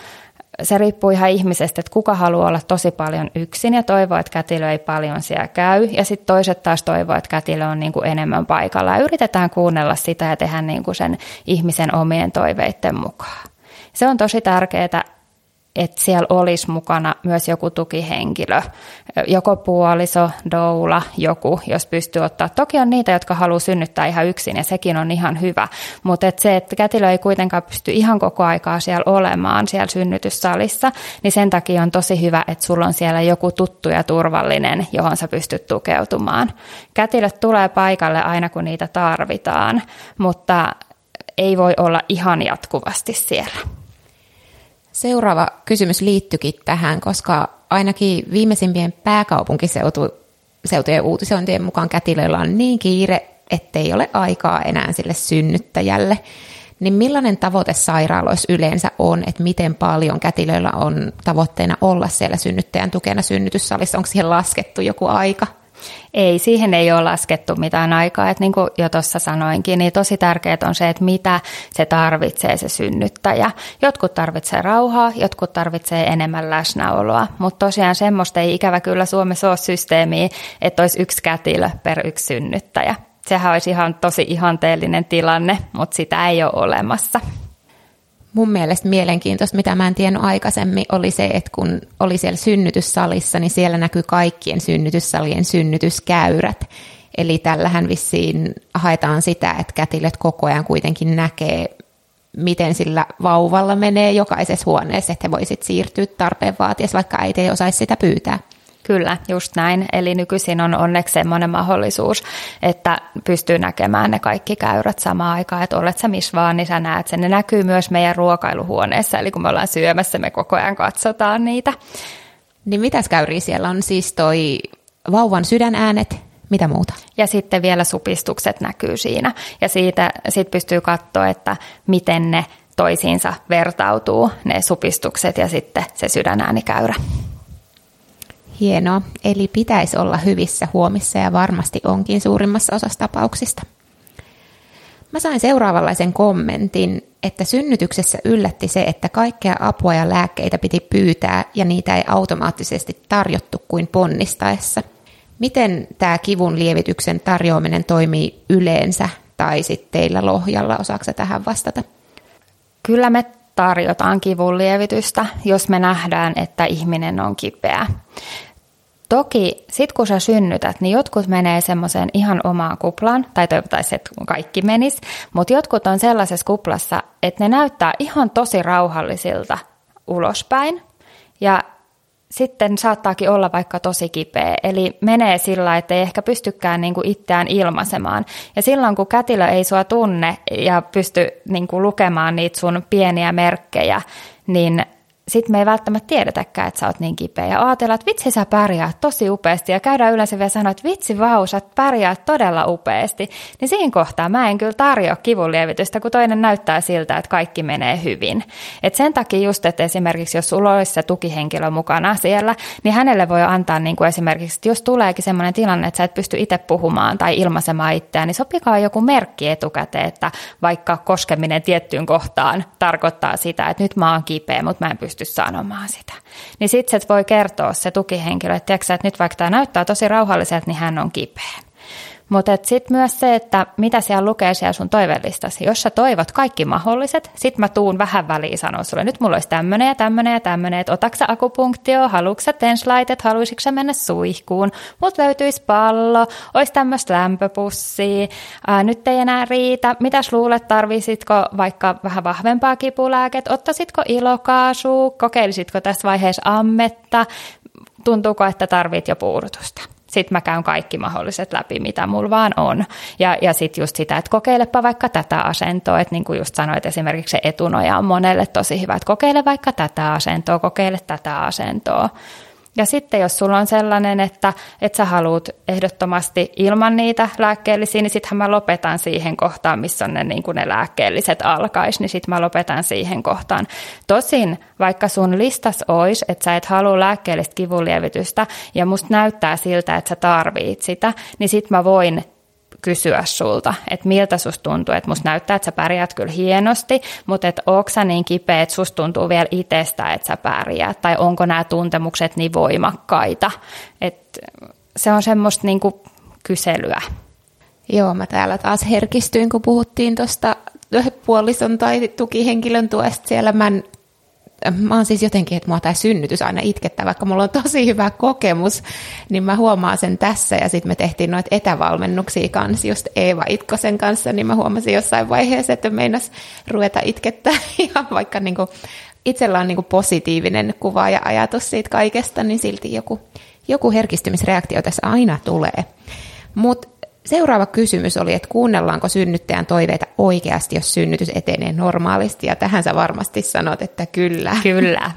se riippuu ihan ihmisestä, että kuka haluaa olla tosi paljon yksin ja toivoo, että kätilö ei paljon siellä käy. Ja sitten toiset taas toivoo, että kätilö on niin kuin enemmän paikalla. Ja yritetään kuunnella sitä ja tehdä niin kuin sen ihmisen omien toiveiden mukaan. Se on tosi tärkeää, että siellä olisi mukana myös joku tukihenkilö, joko puoliso, doula, joku, jos pystyy ottaa. Toki on niitä, jotka haluaa synnyttää ihan yksin ja sekin on ihan hyvä, mutta et se, että kätilö ei kuitenkaan pysty ihan koko aikaa siellä olemaan siellä synnytyssalissa, niin sen takia on tosi hyvä, että sulla on siellä joku tuttu ja turvallinen, johon sä pystyt tukeutumaan. Kätilöt tulee paikalle aina, kun niitä tarvitaan, mutta ei voi olla ihan jatkuvasti siellä. Seuraava kysymys liittyikin tähän, koska ainakin viimeisimpien pääkaupunkiseutujen uutisointien mukaan kätilöillä on niin kiire, ettei ole aikaa enää sille synnyttäjälle. Niin millainen tavoite sairaaloissa yleensä on, että miten paljon kätilöillä on tavoitteena olla siellä synnyttäjän tukena synnytyssalissa? Onko siihen laskettu joku aika? Ei, siihen ei ole laskettu mitään aikaa. Että niin kuin jo tuossa sanoinkin, niin tosi tärkeää on se, että mitä se tarvitsee se synnyttäjä. Jotkut tarvitsee rauhaa, jotkut tarvitsee enemmän läsnäoloa, mutta tosiaan semmoista ei ikävä kyllä Suomessa ole systeemiä, että olisi yksi kätilö per yksi synnyttäjä. Sehän olisi ihan tosi ihanteellinen tilanne, mutta sitä ei ole olemassa mun mielestä mielenkiintoista, mitä mä en tiennyt aikaisemmin, oli se, että kun oli siellä synnytyssalissa, niin siellä näkyy kaikkien synnytyssalien synnytyskäyrät. Eli tällähän vissiin haetaan sitä, että kätilöt koko ajan kuitenkin näkee, miten sillä vauvalla menee jokaisessa huoneessa, että he voisit siirtyä tarpeen vaatiessa, vaikka äiti ei osaisi sitä pyytää. Kyllä, just näin. Eli nykyisin on onneksi semmoinen mahdollisuus, että pystyy näkemään ne kaikki käyrät samaan aikaan, että olet sä missä vaan, niin sä näet sen. Ne näkyy myös meidän ruokailuhuoneessa, eli kun me ollaan syömässä, me koko ajan katsotaan niitä. Niin mitäs käyriä siellä on? Siis toi vauvan sydänäänet, mitä muuta? Ja sitten vielä supistukset näkyy siinä. Ja siitä sit pystyy katsoa, että miten ne toisiinsa vertautuu, ne supistukset ja sitten se sydänäänikäyrä. Hienoa, eli pitäisi olla hyvissä huomissa ja varmasti onkin suurimmassa osassa tapauksista. Mä sain seuraavanlaisen kommentin, että synnytyksessä yllätti se, että kaikkea apua ja lääkkeitä piti pyytää ja niitä ei automaattisesti tarjottu kuin ponnistaessa. Miten tämä kivun lievityksen tarjoaminen toimii yleensä tai sitten teillä Lohjalla, osaako tähän vastata? Kyllä me tarjotaan kivun lievitystä, jos me nähdään, että ihminen on kipeä. Toki sit kun sä synnytät, niin jotkut menee semmoiseen ihan omaan kuplaan, tai toivottavasti, että kaikki menis, mutta jotkut on sellaisessa kuplassa, että ne näyttää ihan tosi rauhallisilta ulospäin, ja sitten saattaakin olla vaikka tosi kipeä, eli menee sillä, että ei ehkä pystykään niinku itseään ilmaisemaan. Ja silloin kun kätilö ei sua tunne ja pysty niinku lukemaan niitä sun pieniä merkkejä, niin sitten me ei välttämättä tiedetäkään, että sä oot niin kipeä. Ja ajatellaan, että vitsi sä pärjäät tosi upeasti. Ja käydään yleensä vielä sanoa, että vitsi vau, sä pärjäät todella upeasti. Niin siinä kohtaa mä en kyllä tarjoa kivunlievitystä, kun toinen näyttää siltä, että kaikki menee hyvin. Et sen takia just, että esimerkiksi jos sulla olisi se tukihenkilö mukana siellä, niin hänelle voi antaa niin kuin esimerkiksi, että jos tuleekin sellainen tilanne, että sä et pysty itse puhumaan tai ilmaisemaan itseään, niin sopikaa joku merkki etukäteen, että vaikka koskeminen tiettyyn kohtaan tarkoittaa sitä, että nyt mä oon kipeä, mutta mä en pysty pysty sanomaan sitä. Niin sitten se voi kertoa se tukihenkilö, että, tiiäksä, että nyt vaikka tämä näyttää tosi rauhalliselta, niin hän on kipeä. Mutta sitten myös se, että mitä siellä lukee siellä sun toivellistasi. Jos sä toivot kaikki mahdolliset, sit mä tuun vähän väliin sanoa sulle, nyt mulla olisi tämmönen ja tämmönen ja tämmönen, että otaksa akupunktio, haluatko tenslaitet, haluaisitko sä mennä suihkuun, mut löytyisi pallo, olisi tämmöistä lämpöpussia, ää, nyt ei enää riitä, mitäs luulet, tarvisitko vaikka vähän vahvempaa kipulääket, ottaisitko ilokaasua, kokeilisitko tässä vaiheessa ammetta, tuntuuko, että tarvit jo puudutusta sitten mä käyn kaikki mahdolliset läpi, mitä mulla vaan on. Ja, ja sitten just sitä, että kokeilepa vaikka tätä asentoa, että niin kuin just sanoit, esimerkiksi se etunoja on monelle tosi hyvä, että kokeile vaikka tätä asentoa, kokeile tätä asentoa. Ja sitten jos sulla on sellainen, että, että sä haluat ehdottomasti ilman niitä lääkkeellisiä, niin sittenhän mä lopetan siihen kohtaan, missä on ne, niin kuin ne lääkkeelliset alkais, niin sitten mä lopetan siihen kohtaan. Tosin, vaikka sun listas olisi, että sä et halua lääkkeellistä kivunlievitystä ja musta näyttää siltä, että sä tarvit sitä, niin sitten mä voin kysyä sulta, että miltä susta tuntuu, että musta näyttää, että sä pärjäät kyllä hienosti, mutta että onko sä niin kipeä, että susta tuntuu vielä itsestä, että sä pärjäät, tai onko nämä tuntemukset niin voimakkaita, että se on semmoista niin kuin kyselyä. Joo, mä täällä taas herkistyin, kun puhuttiin tuosta puolison tai tukihenkilön tuesta siellä. Mä, en, mä oon siis jotenkin, että mua tämä synnytys aina itkettää, vaikka mulla on tosi hyvä kokemus, niin mä huomaan sen tässä. Ja sitten me tehtiin noita etävalmennuksia kanssa just Eeva Itkosen kanssa, niin mä huomasin jossain vaiheessa, että meinas ruveta itkettää ihan vaikka niinku, itsellä on niinku positiivinen kuva ja ajatus siitä kaikesta, niin silti joku, joku herkistymisreaktio tässä aina tulee. Mutta Seuraava kysymys oli, että kuunnellaanko synnyttäjän toiveita oikeasti, jos synnytys etenee normaalisti, ja tähän sä varmasti sanot, että kyllä. Kyllä.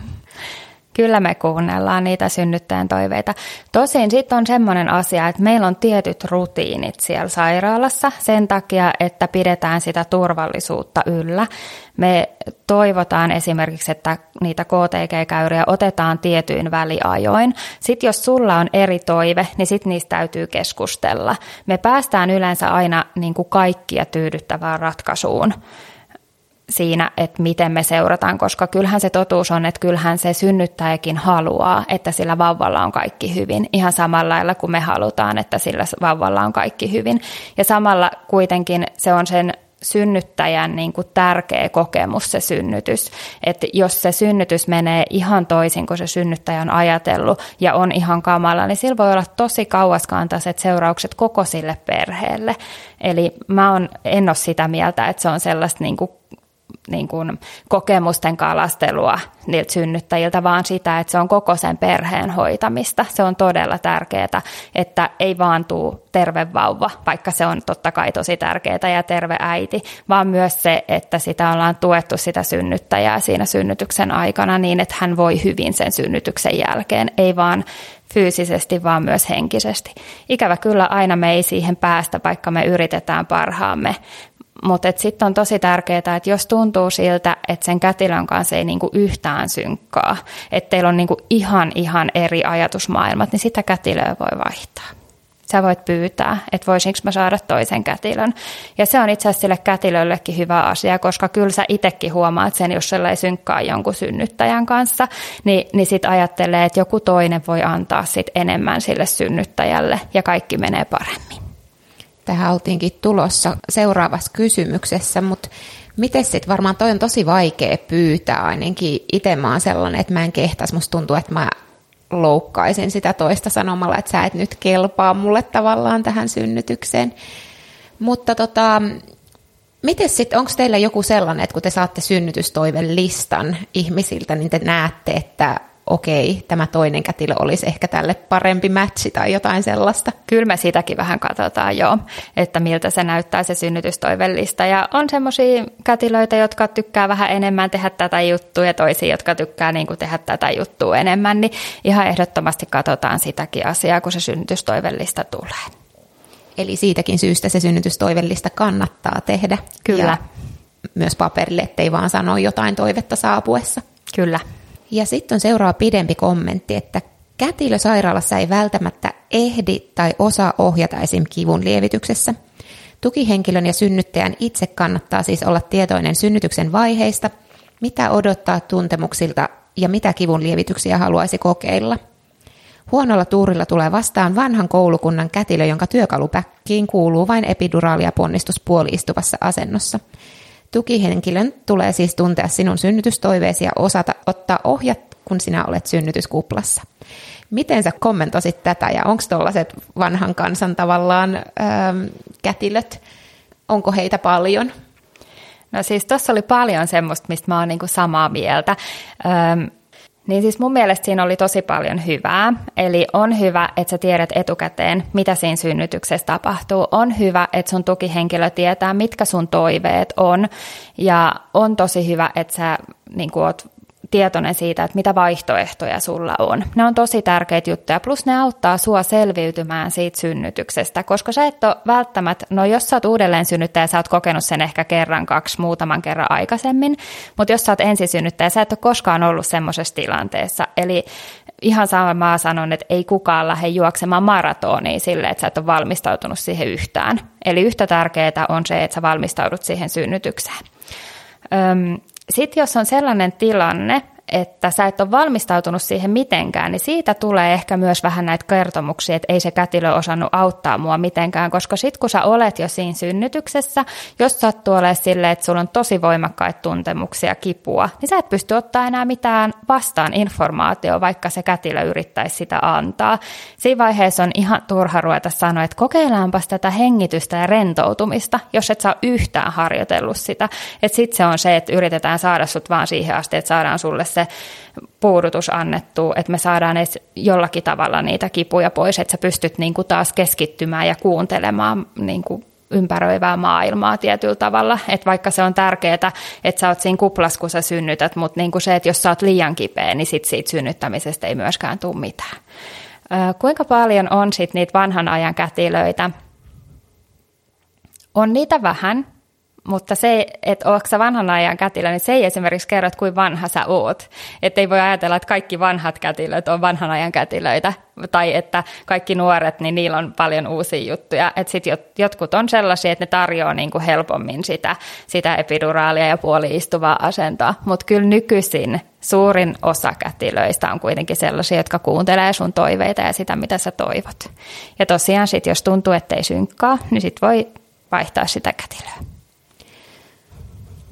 Kyllä me kuunnellaan niitä synnyttäjän toiveita. Tosin sitten on semmoinen asia, että meillä on tietyt rutiinit siellä sairaalassa sen takia, että pidetään sitä turvallisuutta yllä. Me toivotaan esimerkiksi, että niitä KTG-käyriä otetaan tietyin väliajoin. Sitten jos sulla on eri toive, niin sitten niistä täytyy keskustella. Me päästään yleensä aina niin kuin kaikkia tyydyttävään ratkaisuun siinä, että miten me seurataan, koska kyllähän se totuus on, että kyllähän se synnyttäjäkin haluaa, että sillä vauvalla on kaikki hyvin, ihan samalla lailla kuin me halutaan, että sillä vauvalla on kaikki hyvin. Ja samalla kuitenkin se on sen synnyttäjän niin kuin tärkeä kokemus se synnytys. Että jos se synnytys menee ihan toisin kuin se synnyttäjä on ajatellut ja on ihan kamala, niin sillä voi olla tosi kauaskantaiset seuraukset koko sille perheelle. Eli mä on, en ole sitä mieltä, että se on sellaista niin kuin niin kuin kokemusten kalastelua niiltä synnyttäjiltä, vaan sitä, että se on koko sen perheen hoitamista. Se on todella tärkeää, että ei vaan tuu terve vauva, vaikka se on totta kai tosi tärkeää ja terve äiti, vaan myös se, että sitä ollaan tuettu sitä synnyttäjää siinä synnytyksen aikana niin, että hän voi hyvin sen synnytyksen jälkeen, ei vaan fyysisesti, vaan myös henkisesti. Ikävä kyllä aina me ei siihen päästä, vaikka me yritetään parhaamme, mutta sitten on tosi tärkeää, että jos tuntuu siltä, että sen kätilön kanssa ei niinku yhtään synkkaa, että teillä on niinku ihan ihan eri ajatusmaailmat, niin sitä kätilöä voi vaihtaa. Sä voit pyytää, että voisinko mä saada toisen kätilön. Ja se on itse asiassa sille kätilöllekin hyvä asia, koska kyllä sä itsekin huomaat sen, jos ei synkkaa jonkun synnyttäjän kanssa, niin, niin sitten ajattelee, että joku toinen voi antaa sit enemmän sille synnyttäjälle ja kaikki menee paremmin tähän oltiinkin tulossa seuraavassa kysymyksessä, mutta miten sitten, varmaan toi on tosi vaikea pyytää, ainakin itse mä oon sellainen, että mä en kehtaisi, musta tuntuu, että mä loukkaisin sitä toista sanomalla, että sä et nyt kelpaa mulle tavallaan tähän synnytykseen. Mutta tota, miten sitten, onko teillä joku sellainen, että kun te saatte synnytystoivelistan ihmisiltä, niin te näette, että okei, tämä toinen kätilö olisi ehkä tälle parempi matchi tai jotain sellaista. Kyllä me sitäkin vähän katsotaan jo, että miltä se näyttää se synnytystoivellista. Ja on semmoisia kätilöitä, jotka tykkää vähän enemmän tehdä tätä juttua ja toisia, jotka tykkää niin kuin tehdä tätä juttua enemmän, niin ihan ehdottomasti katsotaan sitäkin asiaa, kun se synnytystoivellista tulee. Eli siitäkin syystä se synnytystoivellista kannattaa tehdä. Kyllä. Ja myös paperille, ettei vaan sano jotain toivetta saapuessa. Kyllä. Ja sitten on seuraava pidempi kommentti, että kätilösairaalassa ei välttämättä ehdi tai osaa ohjata esim. kivun lievityksessä. Tukihenkilön ja synnyttäjän itse kannattaa siis olla tietoinen synnytyksen vaiheista, mitä odottaa tuntemuksilta ja mitä kivun lievityksiä haluaisi kokeilla. Huonolla tuurilla tulee vastaan vanhan koulukunnan kätilö, jonka työkalupäkkiin kuuluu vain epiduraali ja ponnistus puoliistuvassa asennossa – Tukihenkilön tulee siis tuntea sinun synnytystoiveesi ja osata ottaa ohjat, kun sinä olet synnytyskuplassa. Miten sä kommentoisit tätä ja onko tuollaiset vanhan kansan tavallaan ähm, kätilöt, onko heitä paljon? No siis tuossa oli paljon semmoista, mistä mä oon niinku samaa mieltä. Ähm, niin siis mun mielestä siinä oli tosi paljon hyvää. Eli on hyvä, että sä tiedät etukäteen, mitä siinä synnytyksessä tapahtuu. On hyvä, että sun tukihenkilö tietää, mitkä sun toiveet on. Ja on tosi hyvä, että sä niin oot tietoinen siitä, että mitä vaihtoehtoja sulla on. Ne on tosi tärkeitä juttuja, plus ne auttaa sua selviytymään siitä synnytyksestä, koska sä et ole välttämättä, no jos sä oot uudelleen synnyttäjä, sä oot kokenut sen ehkä kerran, kaksi, muutaman kerran aikaisemmin, mutta jos sä oot ensisynnyttäjä, sä et ole koskaan ollut semmoisessa tilanteessa. Eli ihan sama mä sanon, että ei kukaan lähde juoksemaan maratonia sille, että sä et ole valmistautunut siihen yhtään. Eli yhtä tärkeää on se, että sä valmistaudut siihen synnytykseen. Sitten jos on sellainen tilanne, että sä et ole valmistautunut siihen mitenkään, niin siitä tulee ehkä myös vähän näitä kertomuksia, että ei se kätilö osannut auttaa mua mitenkään, koska sit kun sä olet jo siinä synnytyksessä, jos sattuu olemaan silleen, että sulla on tosi voimakkaita tuntemuksia, kipua, niin sä et pysty ottaa enää mitään vastaan informaatio, vaikka se kätilö yrittäisi sitä antaa. Siinä vaiheessa on ihan turha ruveta sanoa, että kokeillaanpas tätä hengitystä ja rentoutumista, jos et saa yhtään harjoitellut sitä. Että sit se on se, että yritetään saada sut vaan siihen asti, että saadaan sulle se se puudutus annettu, että me saadaan edes jollakin tavalla niitä kipuja pois, että sä pystyt niin kuin taas keskittymään ja kuuntelemaan niin kuin ympäröivää maailmaa tietyllä tavalla. Että vaikka se on tärkeää, että sä oot siinä kuplassa, kun sä synnytät, mutta niin kuin se, että jos sä oot liian kipeä, niin sit siitä synnyttämisestä ei myöskään tule mitään. Kuinka paljon on sitten niitä vanhan ajan kätilöitä? On niitä vähän, mutta se, että oletko vanhan ajan kätilö, niin se ei esimerkiksi kerro, että kuinka vanha sä oot. Että ei voi ajatella, että kaikki vanhat kätilöt on vanhan ajan kätilöitä, tai että kaikki nuoret, niin niillä on paljon uusia juttuja. Että sitten jotkut on sellaisia, että ne tarjoaa niin kuin helpommin sitä, sitä epiduraalia ja puoliistuvaa asentoa. Mutta kyllä nykyisin suurin osa kätilöistä on kuitenkin sellaisia, jotka kuuntelee sun toiveita ja sitä, mitä sä toivot. Ja tosiaan sitten, jos tuntuu, että ei synkkaa, niin sitten voi vaihtaa sitä kätilöä.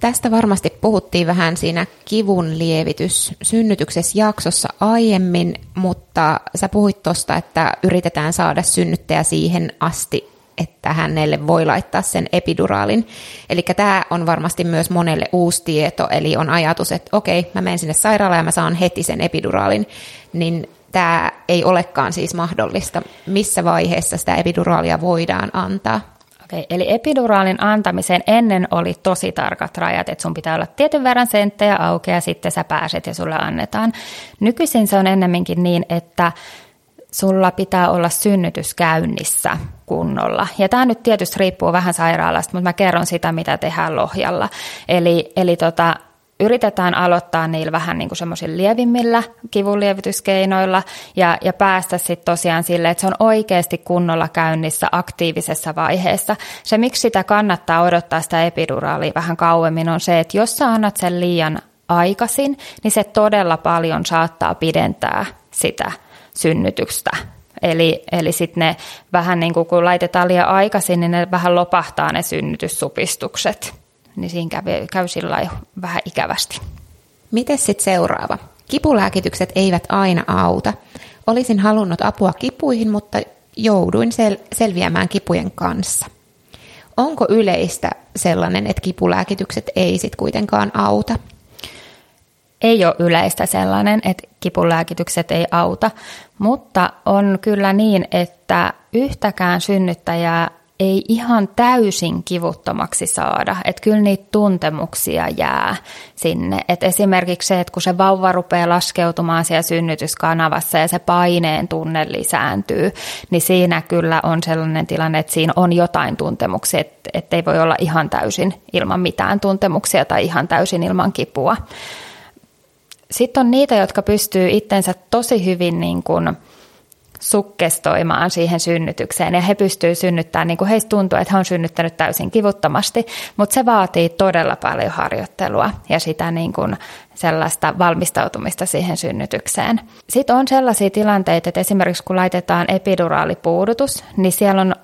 Tästä varmasti puhuttiin vähän siinä kivun lievitys synnytyksessä jaksossa aiemmin, mutta sä puhuit tuosta, että yritetään saada synnyttäjä siihen asti, että hänelle voi laittaa sen epiduraalin. Eli tämä on varmasti myös monelle uusi tieto, eli on ajatus, että okei, mä menen sinne sairaalaan ja mä saan heti sen epiduraalin, niin tämä ei olekaan siis mahdollista. Missä vaiheessa sitä epiduraalia voidaan antaa? Okei, eli epiduraalin antamiseen ennen oli tosi tarkat rajat, että sun pitää olla tietyn verran senttejä auki ja sitten sä pääset ja sulle annetaan. Nykyisin se on ennemminkin niin, että sulla pitää olla synnytys käynnissä kunnolla. Ja tämä nyt tietysti riippuu vähän sairaalasta, mutta mä kerron sitä, mitä tehdään Lohjalla. Eli, eli tota, yritetään aloittaa niillä vähän niin kuin semmoisilla lievimmillä kivunlievityskeinoilla ja, ja päästä sitten tosiaan sille, että se on oikeasti kunnolla käynnissä aktiivisessa vaiheessa. Se, miksi sitä kannattaa odottaa sitä epiduraalia vähän kauemmin, on se, että jos sä annat sen liian aikaisin, niin se todella paljon saattaa pidentää sitä synnytystä. Eli, eli sitten ne vähän niin kuin kun laitetaan liian aikaisin, niin ne vähän lopahtaa ne synnytyssupistukset niin siinä käy, käy sillä vähän ikävästi. Miten sitten seuraava? Kipulääkitykset eivät aina auta. Olisin halunnut apua kipuihin, mutta jouduin sel- selviämään kipujen kanssa. Onko yleistä sellainen, että kipulääkitykset ei sitten kuitenkaan auta? Ei ole yleistä sellainen, että kipulääkitykset ei auta, mutta on kyllä niin, että yhtäkään synnyttäjää ei ihan täysin kivuttomaksi saada. Että kyllä niitä tuntemuksia jää sinne. Et esimerkiksi se, että kun se vauva rupeaa laskeutumaan siellä synnytyskanavassa ja se paineen tunne lisääntyy, niin siinä kyllä on sellainen tilanne, että siinä on jotain tuntemuksia, että ei voi olla ihan täysin ilman mitään tuntemuksia tai ihan täysin ilman kipua. Sitten on niitä, jotka pystyy itsensä tosi hyvin niin kuin – sukkestoimaan siihen synnytykseen ja he pystyvät synnyttämään, niin kuin heistä tuntuu, että he on synnyttänyt täysin kivuttomasti, mutta se vaatii todella paljon harjoittelua ja sitä niin kuin sellaista valmistautumista siihen synnytykseen. Sitten on sellaisia tilanteita, että esimerkiksi kun laitetaan epiduraalipuudutus, niin siellä on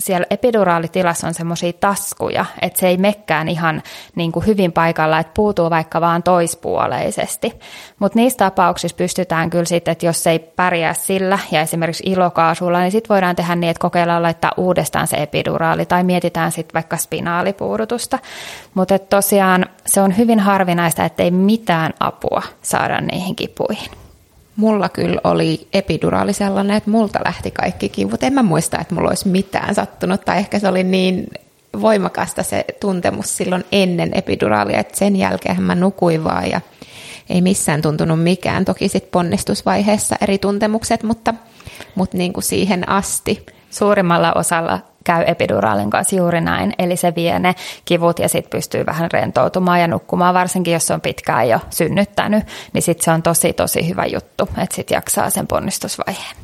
siellä epiduraalitilassa on semmoisia taskuja, että se ei mekkään ihan niin kuin hyvin paikalla, että puutuu vaikka vaan toispuoleisesti. Mutta niissä tapauksissa pystytään kyllä sitten, että jos ei pärjää sillä ja esimerkiksi ilokaasulla, niin sitten voidaan tehdä niin, että kokeillaan laittaa uudestaan se epiduraali tai mietitään sitten vaikka spinaalipuudutusta. Mutta tosiaan se on hyvin harvinaista, että ei mitään apua saada niihin kipuihin. Mulla kyllä oli epiduraali sellainen, että multa lähti kaikki kivut. En mä muista, että mulla olisi mitään sattunut, tai ehkä se oli niin voimakasta se tuntemus silloin ennen epiduraalia, että sen jälkeen mä nukuin vaan ja ei missään tuntunut mikään. Toki sitten ponnistusvaiheessa eri tuntemukset, mutta, mutta niin kuin siihen asti. Suurimmalla osalla käy epiduraalin kanssa juuri näin. Eli se vie ne kivut ja sitten pystyy vähän rentoutumaan ja nukkumaan, varsinkin jos on pitkään jo synnyttänyt, niin sitten se on tosi tosi hyvä juttu, että sitten jaksaa sen ponnistusvaiheen.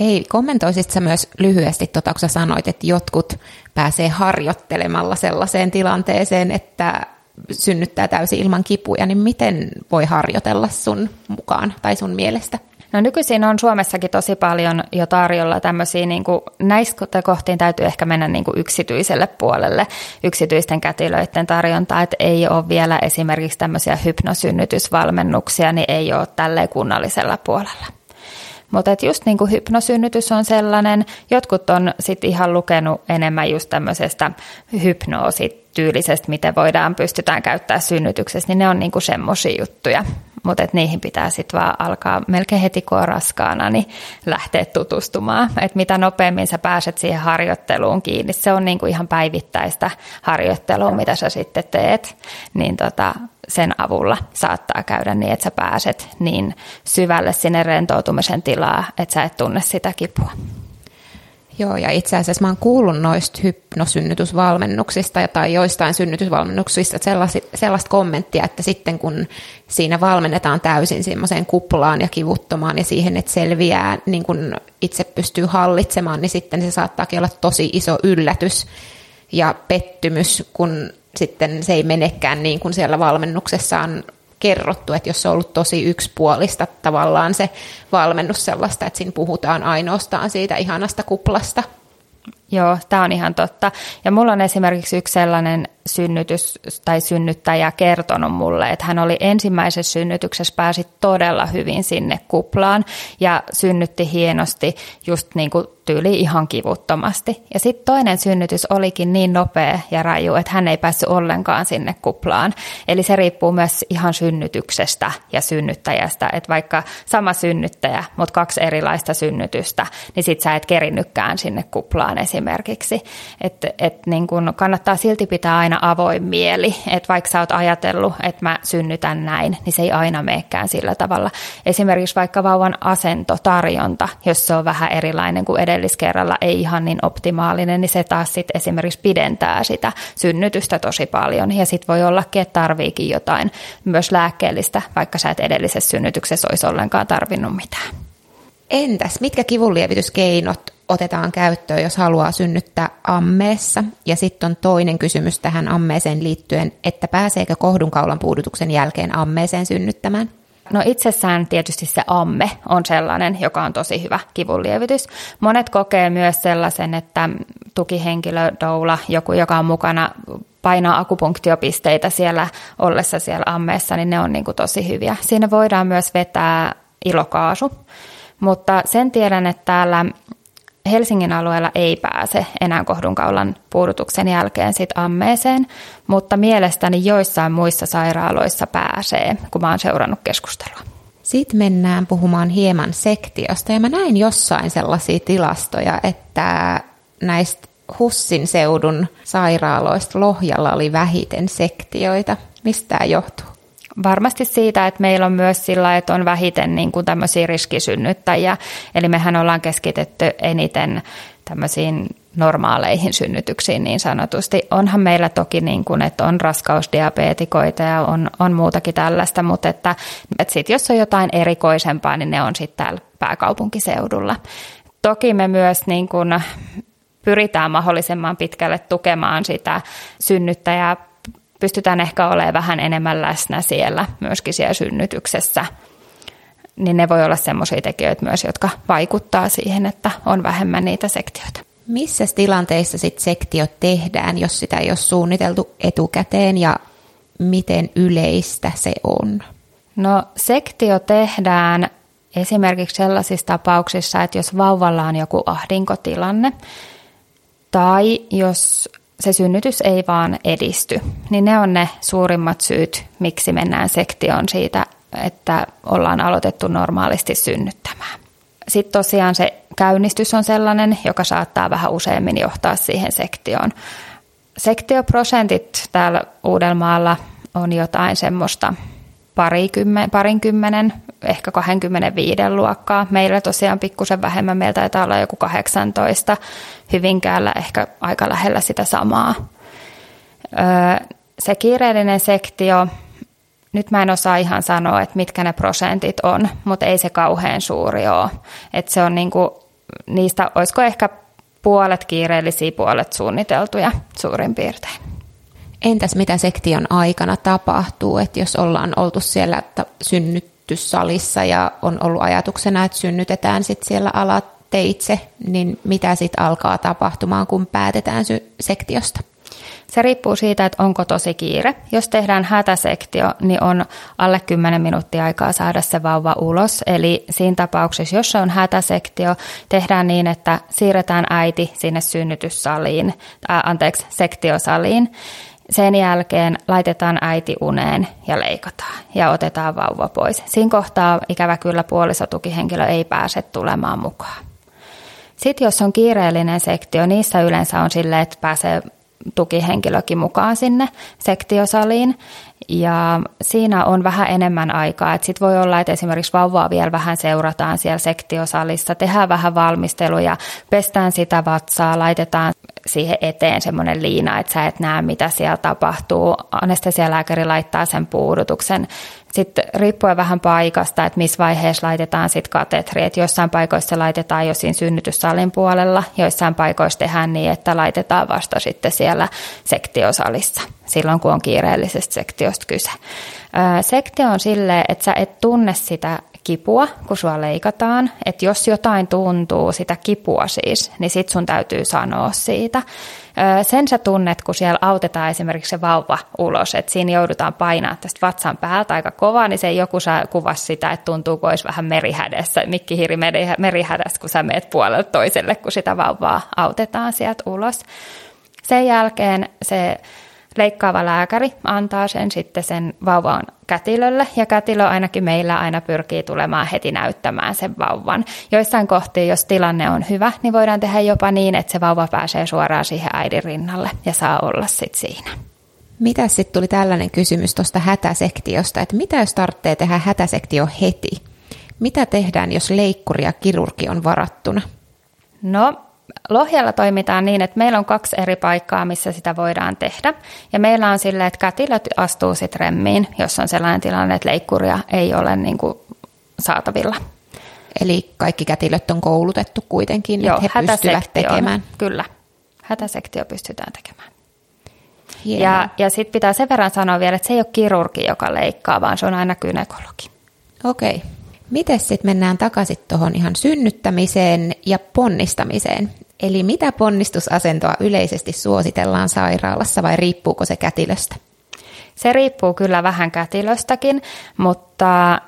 Hei, kommentoisit sä myös lyhyesti, tota, kun sä sanoit, että jotkut pääsee harjoittelemalla sellaiseen tilanteeseen, että synnyttää täysin ilman kipuja, niin miten voi harjoitella sun mukaan tai sun mielestä? No nykyisin on Suomessakin tosi paljon jo tarjolla tämmöisiä, niin kuin, näistä kohtiin täytyy ehkä mennä niin kuin yksityiselle puolelle, yksityisten kätilöiden tarjontaa, että ei ole vielä esimerkiksi tämmöisiä hypnosynnytysvalmennuksia, niin ei ole tälle kunnallisella puolella. Mutta just niin kuin hypnosynnytys on sellainen, jotkut on sitten ihan lukenut enemmän just tämmöisestä hypnoosityylisestä, miten voidaan, pystytään käyttää synnytyksessä, niin ne on niin kuin semmoisia juttuja. Mutta niihin pitää sitten vaan alkaa melkein heti kun on raskaana, niin lähteä tutustumaan. Että mitä nopeammin sä pääset siihen harjoitteluun kiinni, se on niinku ihan päivittäistä harjoittelua, mitä sä sitten teet, niin tota, sen avulla saattaa käydä niin, että sä pääset niin syvälle sinne rentoutumisen tilaa, että sä et tunne sitä kipua. Joo, ja itse asiassa mä oon kuullut noista hypnosynnytysvalmennuksista tai joistain synnytysvalmennuksista sellaista, sellaista kommenttia, että sitten kun siinä valmennetaan täysin semmoiseen kuplaan ja kivuttomaan ja siihen, että selviää, niin kun itse pystyy hallitsemaan, niin sitten se saattaakin olla tosi iso yllätys ja pettymys, kun sitten se ei menekään niin kuin siellä valmennuksessa on kerrottu, että jos se on ollut tosi yksipuolista tavallaan se valmennus sellaista, että siinä puhutaan ainoastaan siitä ihanasta kuplasta. Joo, tämä on ihan totta. Ja mulla on esimerkiksi yksi sellainen synnytys tai synnyttäjä kertonut mulle, että hän oli ensimmäisessä synnytyksessä, pääsi todella hyvin sinne kuplaan ja synnytti hienosti just niin kuin tyyli ihan kivuttomasti. Ja sitten toinen synnytys olikin niin nopea ja raju, että hän ei päässyt ollenkaan sinne kuplaan. Eli se riippuu myös ihan synnytyksestä ja synnyttäjästä, että vaikka sama synnyttäjä, mutta kaksi erilaista synnytystä, niin sit sä et kerinnykään sinne kuplaan esimerkiksi. Että et niin kun kannattaa silti pitää aina avoin mieli, että vaikka sä oot ajatellut, että mä synnytän näin, niin se ei aina meekään sillä tavalla. Esimerkiksi vaikka vauvan asentotarjonta, jos se on vähän erilainen kuin edelleen, edelliskerralla ei ihan niin optimaalinen, niin se taas sitten esimerkiksi pidentää sitä synnytystä tosi paljon. Ja sitten voi ollakin, että tarviikin jotain myös lääkkeellistä, vaikka sä et edellisessä synnytyksessä olisi ollenkaan tarvinnut mitään. Entäs mitkä kivunlievityskeinot otetaan käyttöön, jos haluaa synnyttää ammeessa? Ja sitten on toinen kysymys tähän ammeeseen liittyen, että pääseekö kohdunkaulan puudutuksen jälkeen ammeeseen synnyttämään? No itsessään tietysti se amme on sellainen, joka on tosi hyvä kivunlievitys. Monet kokee myös sellaisen, että tukihenkilö, doula, joku, joka on mukana painaa akupunktiopisteitä siellä ollessa siellä ammeessa, niin ne on niin kuin tosi hyviä. Siinä voidaan myös vetää ilokaasu, mutta sen tiedän, että täällä Helsingin alueella ei pääse enää kohdunkaulan puudutuksen jälkeen sit ammeeseen, mutta mielestäni joissain muissa sairaaloissa pääsee, kun mä oon seurannut keskustelua. Sitten mennään puhumaan hieman sektiosta ja mä näin jossain sellaisia tilastoja, että näistä Hussin seudun sairaaloista Lohjalla oli vähiten sektioita. Mistä tämä johtuu? Varmasti siitä, että meillä on myös sillä, että on vähiten niin kuin tämmöisiä riskisynnyttäjiä. Eli mehän ollaan keskitetty eniten tämmöisiin normaaleihin synnytyksiin niin sanotusti. Onhan meillä toki niin kuin, että on raskausdiabeetikoita ja on, on muutakin tällaista, mutta että, että sit jos on jotain erikoisempaa, niin ne on sitten täällä pääkaupunkiseudulla. Toki me myös niin kuin pyritään mahdollisimman pitkälle tukemaan sitä synnyttäjää pystytään ehkä olemaan vähän enemmän läsnä siellä, myöskin siellä synnytyksessä, niin ne voi olla semmoisia tekijöitä myös, jotka vaikuttaa siihen, että on vähemmän niitä sektioita. Missä tilanteissa sitten sektiot tehdään, jos sitä ei ole suunniteltu etukäteen ja miten yleistä se on? No sektio tehdään esimerkiksi sellaisissa tapauksissa, että jos vauvalla on joku ahdinkotilanne tai jos se synnytys ei vaan edisty, niin ne on ne suurimmat syyt, miksi mennään sektioon siitä, että ollaan aloitettu normaalisti synnyttämään. Sitten tosiaan se käynnistys on sellainen, joka saattaa vähän useammin johtaa siihen sektioon. Sektioprosentit täällä Uudellamaalla on jotain semmoista parikymmen, parinkymmenen, ehkä 25 luokkaa. Meillä tosiaan pikkusen vähemmän, meillä taitaa olla joku 18, Hyvinkäällä ehkä aika lähellä sitä samaa. Se kiireellinen sektio, nyt mä en osaa ihan sanoa, että mitkä ne prosentit on, mutta ei se kauhean suuri ole. Että se on niinku, niistä, olisiko ehkä puolet kiireellisiä, puolet suunniteltuja suurin piirtein. Entäs mitä sektion aikana tapahtuu, että jos ollaan oltu siellä synnytyssalissa ja on ollut ajatuksena, että synnytetään sitten siellä alateitse, niin mitä sitten alkaa tapahtumaan, kun päätetään sektiosta? Se riippuu siitä, että onko tosi kiire. Jos tehdään hätäsektio, niin on alle 10 minuuttia aikaa saada se vauva ulos. Eli siinä tapauksessa, jos on hätäsektio, tehdään niin, että siirretään äiti sinne synnytyssaliin, äh, anteeksi, sektiosaliin. Sen jälkeen laitetaan äiti uneen ja leikataan ja otetaan vauva pois. Siinä kohtaa ikävä kyllä puolisotukihenkilö ei pääse tulemaan mukaan. Sitten jos on kiireellinen sektio, niissä yleensä on silleen, että pääsee tukihenkilökin mukaan sinne sektiosaliin. Ja siinä on vähän enemmän aikaa. Sitten voi olla, että esimerkiksi vauvaa vielä vähän seurataan siellä sektiosalissa, tehdään vähän valmisteluja, pestään sitä vatsaa, laitetaan siihen eteen semmoinen liina, että sä et näe, mitä siellä tapahtuu. Anestesialääkäri laittaa sen puudutuksen. Sitten riippuen vähän paikasta, että missä vaiheessa laitetaan sitten katetri. Että jossain paikoissa se laitetaan jo siinä synnytyssalin puolella, joissain paikoissa tehdään niin, että laitetaan vasta sitten siellä sektiosalissa, silloin kun on kiireellisestä sektiosta kyse. Sektio on silleen, että sä et tunne sitä kipua, kun sua leikataan. Että jos jotain tuntuu, sitä kipua siis, niin sit sun täytyy sanoa siitä. Sen sä tunnet, kun siellä autetaan esimerkiksi se vauva ulos, että siinä joudutaan painaa tästä vatsan päältä aika kovaa, niin se joku saa kuvas sitä, että tuntuu, kun olisi vähän merihädessä, mikkihiiri merihädässä, kun sä meet puolelle toiselle, kun sitä vauvaa autetaan sieltä ulos. Sen jälkeen se leikkaava lääkäri antaa sen sitten sen vauvan kätilölle, ja kätilö ainakin meillä aina pyrkii tulemaan heti näyttämään sen vauvan. Joissain kohtiin, jos tilanne on hyvä, niin voidaan tehdä jopa niin, että se vauva pääsee suoraan siihen äidin rinnalle ja saa olla sitten siinä. Mitä sitten tuli tällainen kysymys tuosta hätäsektiosta, että mitä jos tarvitsee tehdä hätäsektio heti? Mitä tehdään, jos leikkuri ja kirurgi on varattuna? No, Lohjalla toimitaan niin, että meillä on kaksi eri paikkaa, missä sitä voidaan tehdä. Ja meillä on silleen, että kätilöt astuu sitten remmiin, jos on sellainen tilanne, että leikkuria ei ole niin kuin saatavilla. Eli kaikki kätilöt on koulutettu kuitenkin, Joo, että he pystyvät tekemään. Kyllä, hätäsektio pystytään tekemään. Hienoa. Ja, ja sitten pitää sen verran sanoa vielä, että se ei ole kirurgi, joka leikkaa, vaan se on aina kynekologi. Okei. Okay. Miten sitten mennään takaisin tuohon ihan synnyttämiseen ja ponnistamiseen? Eli mitä ponnistusasentoa yleisesti suositellaan sairaalassa vai riippuuko se kätilöstä? Se riippuu kyllä vähän kätilöstäkin, mutta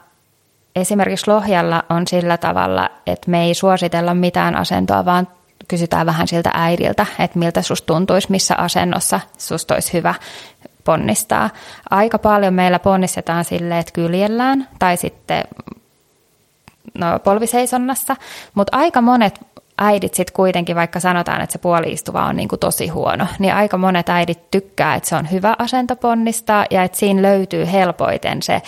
esimerkiksi Lohjalla on sillä tavalla, että me ei suositella mitään asentoa, vaan kysytään vähän siltä äidiltä, että miltä susta tuntuisi, missä asennossa susta olisi hyvä ponnistaa. Aika paljon meillä ponnistetaan silleen, että kyljellään tai sitten no, polviseisonnassa, mutta aika monet äidit sitten kuitenkin, vaikka sanotaan, että se puoliistuva on niin kuin tosi huono, niin aika monet äidit tykkää, että se on hyvä asento ponnistaa ja että siinä löytyy helpoiten se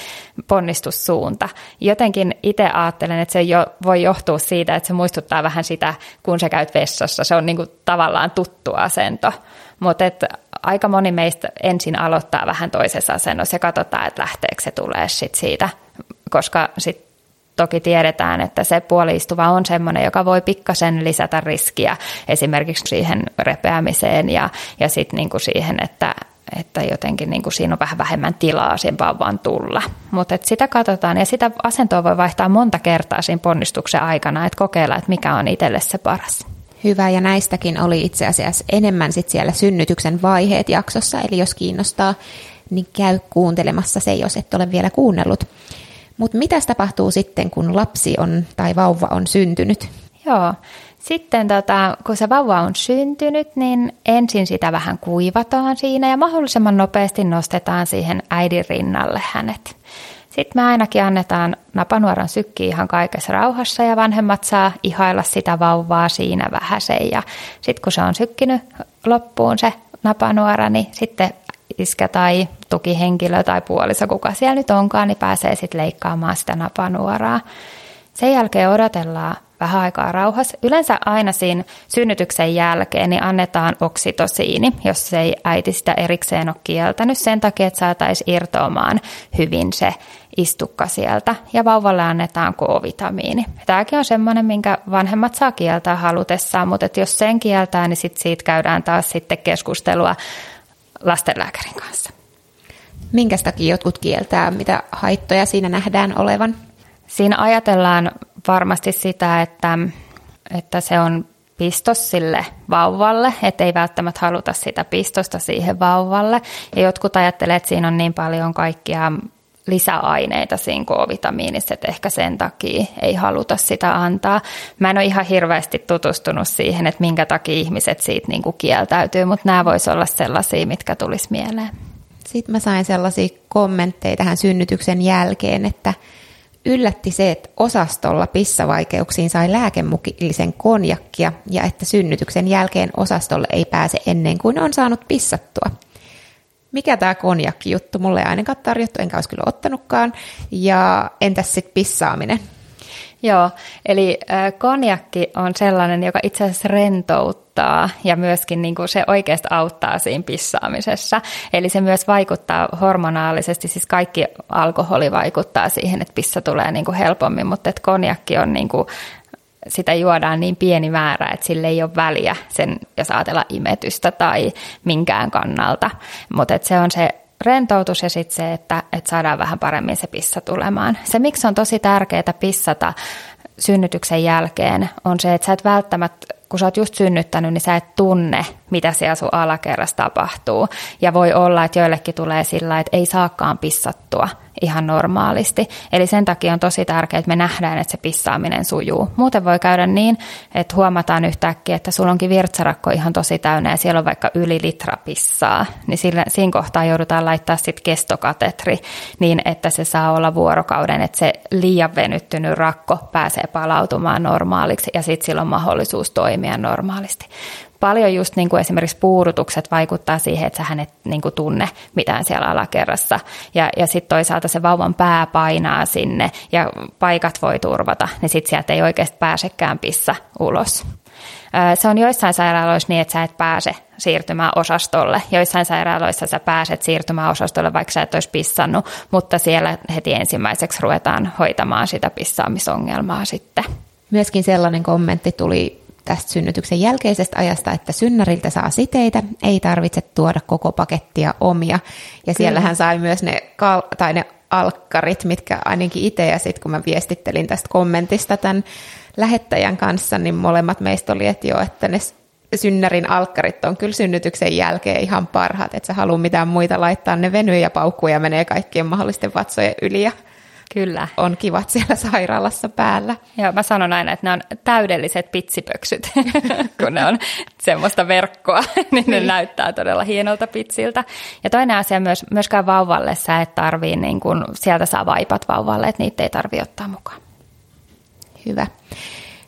ponnistussuunta. Jotenkin itse ajattelen, että se jo, voi johtua siitä, että se muistuttaa vähän sitä, kun sä käyt vessassa. Se on niin kuin tavallaan tuttu asento. Mutta aika moni meistä ensin aloittaa vähän toisessa asennossa ja katsotaan, että lähteekö se tulee sit siitä, koska sitten toki tiedetään, että se puoliistuva on sellainen, joka voi pikkasen lisätä riskiä esimerkiksi siihen repeämiseen ja, ja sitten niinku siihen, että, että jotenkin niin kuin siinä on vähän vähemmän tilaa sen vauvan tulla. Mutta sitä katsotaan ja sitä asentoa voi vaihtaa monta kertaa siinä ponnistuksen aikana, että kokeilla, että mikä on itselle se paras. Hyvä, ja näistäkin oli itse asiassa enemmän sit siellä synnytyksen vaiheet jaksossa, eli jos kiinnostaa, niin käy kuuntelemassa se, jos et ole vielä kuunnellut. Mutta mitä tapahtuu sitten, kun lapsi on tai vauva on syntynyt? Joo, sitten tota, kun se vauva on syntynyt, niin ensin sitä vähän kuivataan siinä ja mahdollisimman nopeasti nostetaan siihen äidin rinnalle hänet. Sitten me ainakin annetaan napanuoran sykki ihan kaikessa rauhassa ja vanhemmat saa ihailla sitä vauvaa siinä vähäsen. Ja sitten kun se on sykkinyt loppuun se napanuora, niin sitten iskä tai tukihenkilö tai puoliso, kuka siellä nyt onkaan, niin pääsee sitten leikkaamaan sitä napanuoraa. Sen jälkeen odotellaan vähän aikaa rauhassa. Yleensä aina siinä synnytyksen jälkeen niin annetaan oksitosiini, jos ei äiti sitä erikseen ole kieltänyt sen takia, että saataisiin irtoamaan hyvin se istukka sieltä. Ja vauvalle annetaan K-vitamiini. Tämäkin on semmoinen, minkä vanhemmat saa kieltää halutessaan, mutta että jos sen kieltää, niin sit siitä käydään taas sitten keskustelua lastenlääkärin kanssa. Minkä takia jotkut kieltää, mitä haittoja siinä nähdään olevan? Siinä ajatellaan varmasti sitä, että, että se on pistos sille vauvalle, että ei välttämättä haluta sitä pistosta siihen vauvalle. Ja jotkut ajattelee, että siinä on niin paljon kaikkia lisäaineita siinä K-vitamiinissa, että ehkä sen takia ei haluta sitä antaa. Mä en ole ihan hirveästi tutustunut siihen, että minkä takia ihmiset siitä niin kuin kieltäytyy, mutta nämä voisi olla sellaisia, mitkä tulisi mieleen. Sitten mä sain sellaisia kommentteja tähän synnytyksen jälkeen, että yllätti se, että osastolla pissavaikeuksiin sai lääkemukillisen konjakkia ja että synnytyksen jälkeen osastolle ei pääse ennen kuin on saanut pissattua. Mikä tämä konjakki-juttu? Mulle ei ainakaan tarjottu, enkä olisi kyllä ottanutkaan. Ja entäs sitten pissaaminen? Joo, eli konjakki on sellainen, joka itse asiassa rentouttaa ja myöskin niin kuin se oikeasti auttaa siinä pissaamisessa. Eli se myös vaikuttaa hormonaalisesti, siis kaikki alkoholi vaikuttaa siihen, että pissa tulee niin kuin helpommin, mutta että konjakki on niin kuin, sitä juodaan niin pieni määrä, että sille ei ole väliä sen, jos ajatellaan imetystä tai minkään kannalta. Mutta se on se rentoutus ja sitten se, että, että saadaan vähän paremmin se pissa tulemaan. Se, miksi on tosi tärkeää pissata synnytyksen jälkeen, on se, että sä et välttämättä, kun sä oot just synnyttänyt, niin sä et tunne, mitä siellä sun alakerrassa tapahtuu. Ja voi olla, että joillekin tulee sillä, että ei saakaan pissattua ihan normaalisti. Eli sen takia on tosi tärkeää, että me nähdään, että se pissaaminen sujuu. Muuten voi käydä niin, että huomataan yhtäkkiä, että sulla onkin virtsarakko ihan tosi täynnä ja siellä on vaikka yli litra pissaa. Niin sillä, siinä kohtaa joudutaan laittaa sitten kestokatetri niin, että se saa olla vuorokauden, että se liian venyttynyt rakko pääsee palautumaan normaaliksi ja sitten sillä on mahdollisuus toimia normaalisti paljon just niin kuin esimerkiksi puudutukset vaikuttaa siihen, että sä et niin kuin tunne mitään siellä alakerrassa. Ja, ja sitten toisaalta se vauvan pää painaa sinne ja paikat voi turvata, niin sitten sieltä ei oikeasti pääsekään pissa ulos. Se on joissain sairaaloissa niin, että sä et pääse siirtymään osastolle. Joissain sairaaloissa sä pääset siirtymään osastolle, vaikka sä et olisi pissannut, mutta siellä heti ensimmäiseksi ruvetaan hoitamaan sitä pissaamisongelmaa sitten. Myöskin sellainen kommentti tuli tästä synnytyksen jälkeisestä ajasta, että synnäriltä saa siteitä, ei tarvitse tuoda koko pakettia omia. Ja siellähän sai myös ne, kal- tai ne alkkarit, mitkä ainakin itse ja sitten kun mä viestittelin tästä kommentista tämän lähettäjän kanssa, niin molemmat meistä oli, että joo, että ne synnärin alkkarit on kyllä synnytyksen jälkeen ihan parhaat, että sä halua mitään muita laittaa, ne venyy ja paukkuu ja menee kaikkien mahdollisten vatsojen yli ja Kyllä. on kivat siellä sairaalassa päällä. Ja mä sanon aina, että ne on täydelliset pitsipöksyt, kun ne on semmoista verkkoa, niin ne niin. näyttää todella hienolta pitsiltä. Ja toinen asia myös, myöskään vauvalle sä et tarvii, niin kun, sieltä saa vaipat vauvalle, että niitä ei tarvi ottaa mukaan. Hyvä.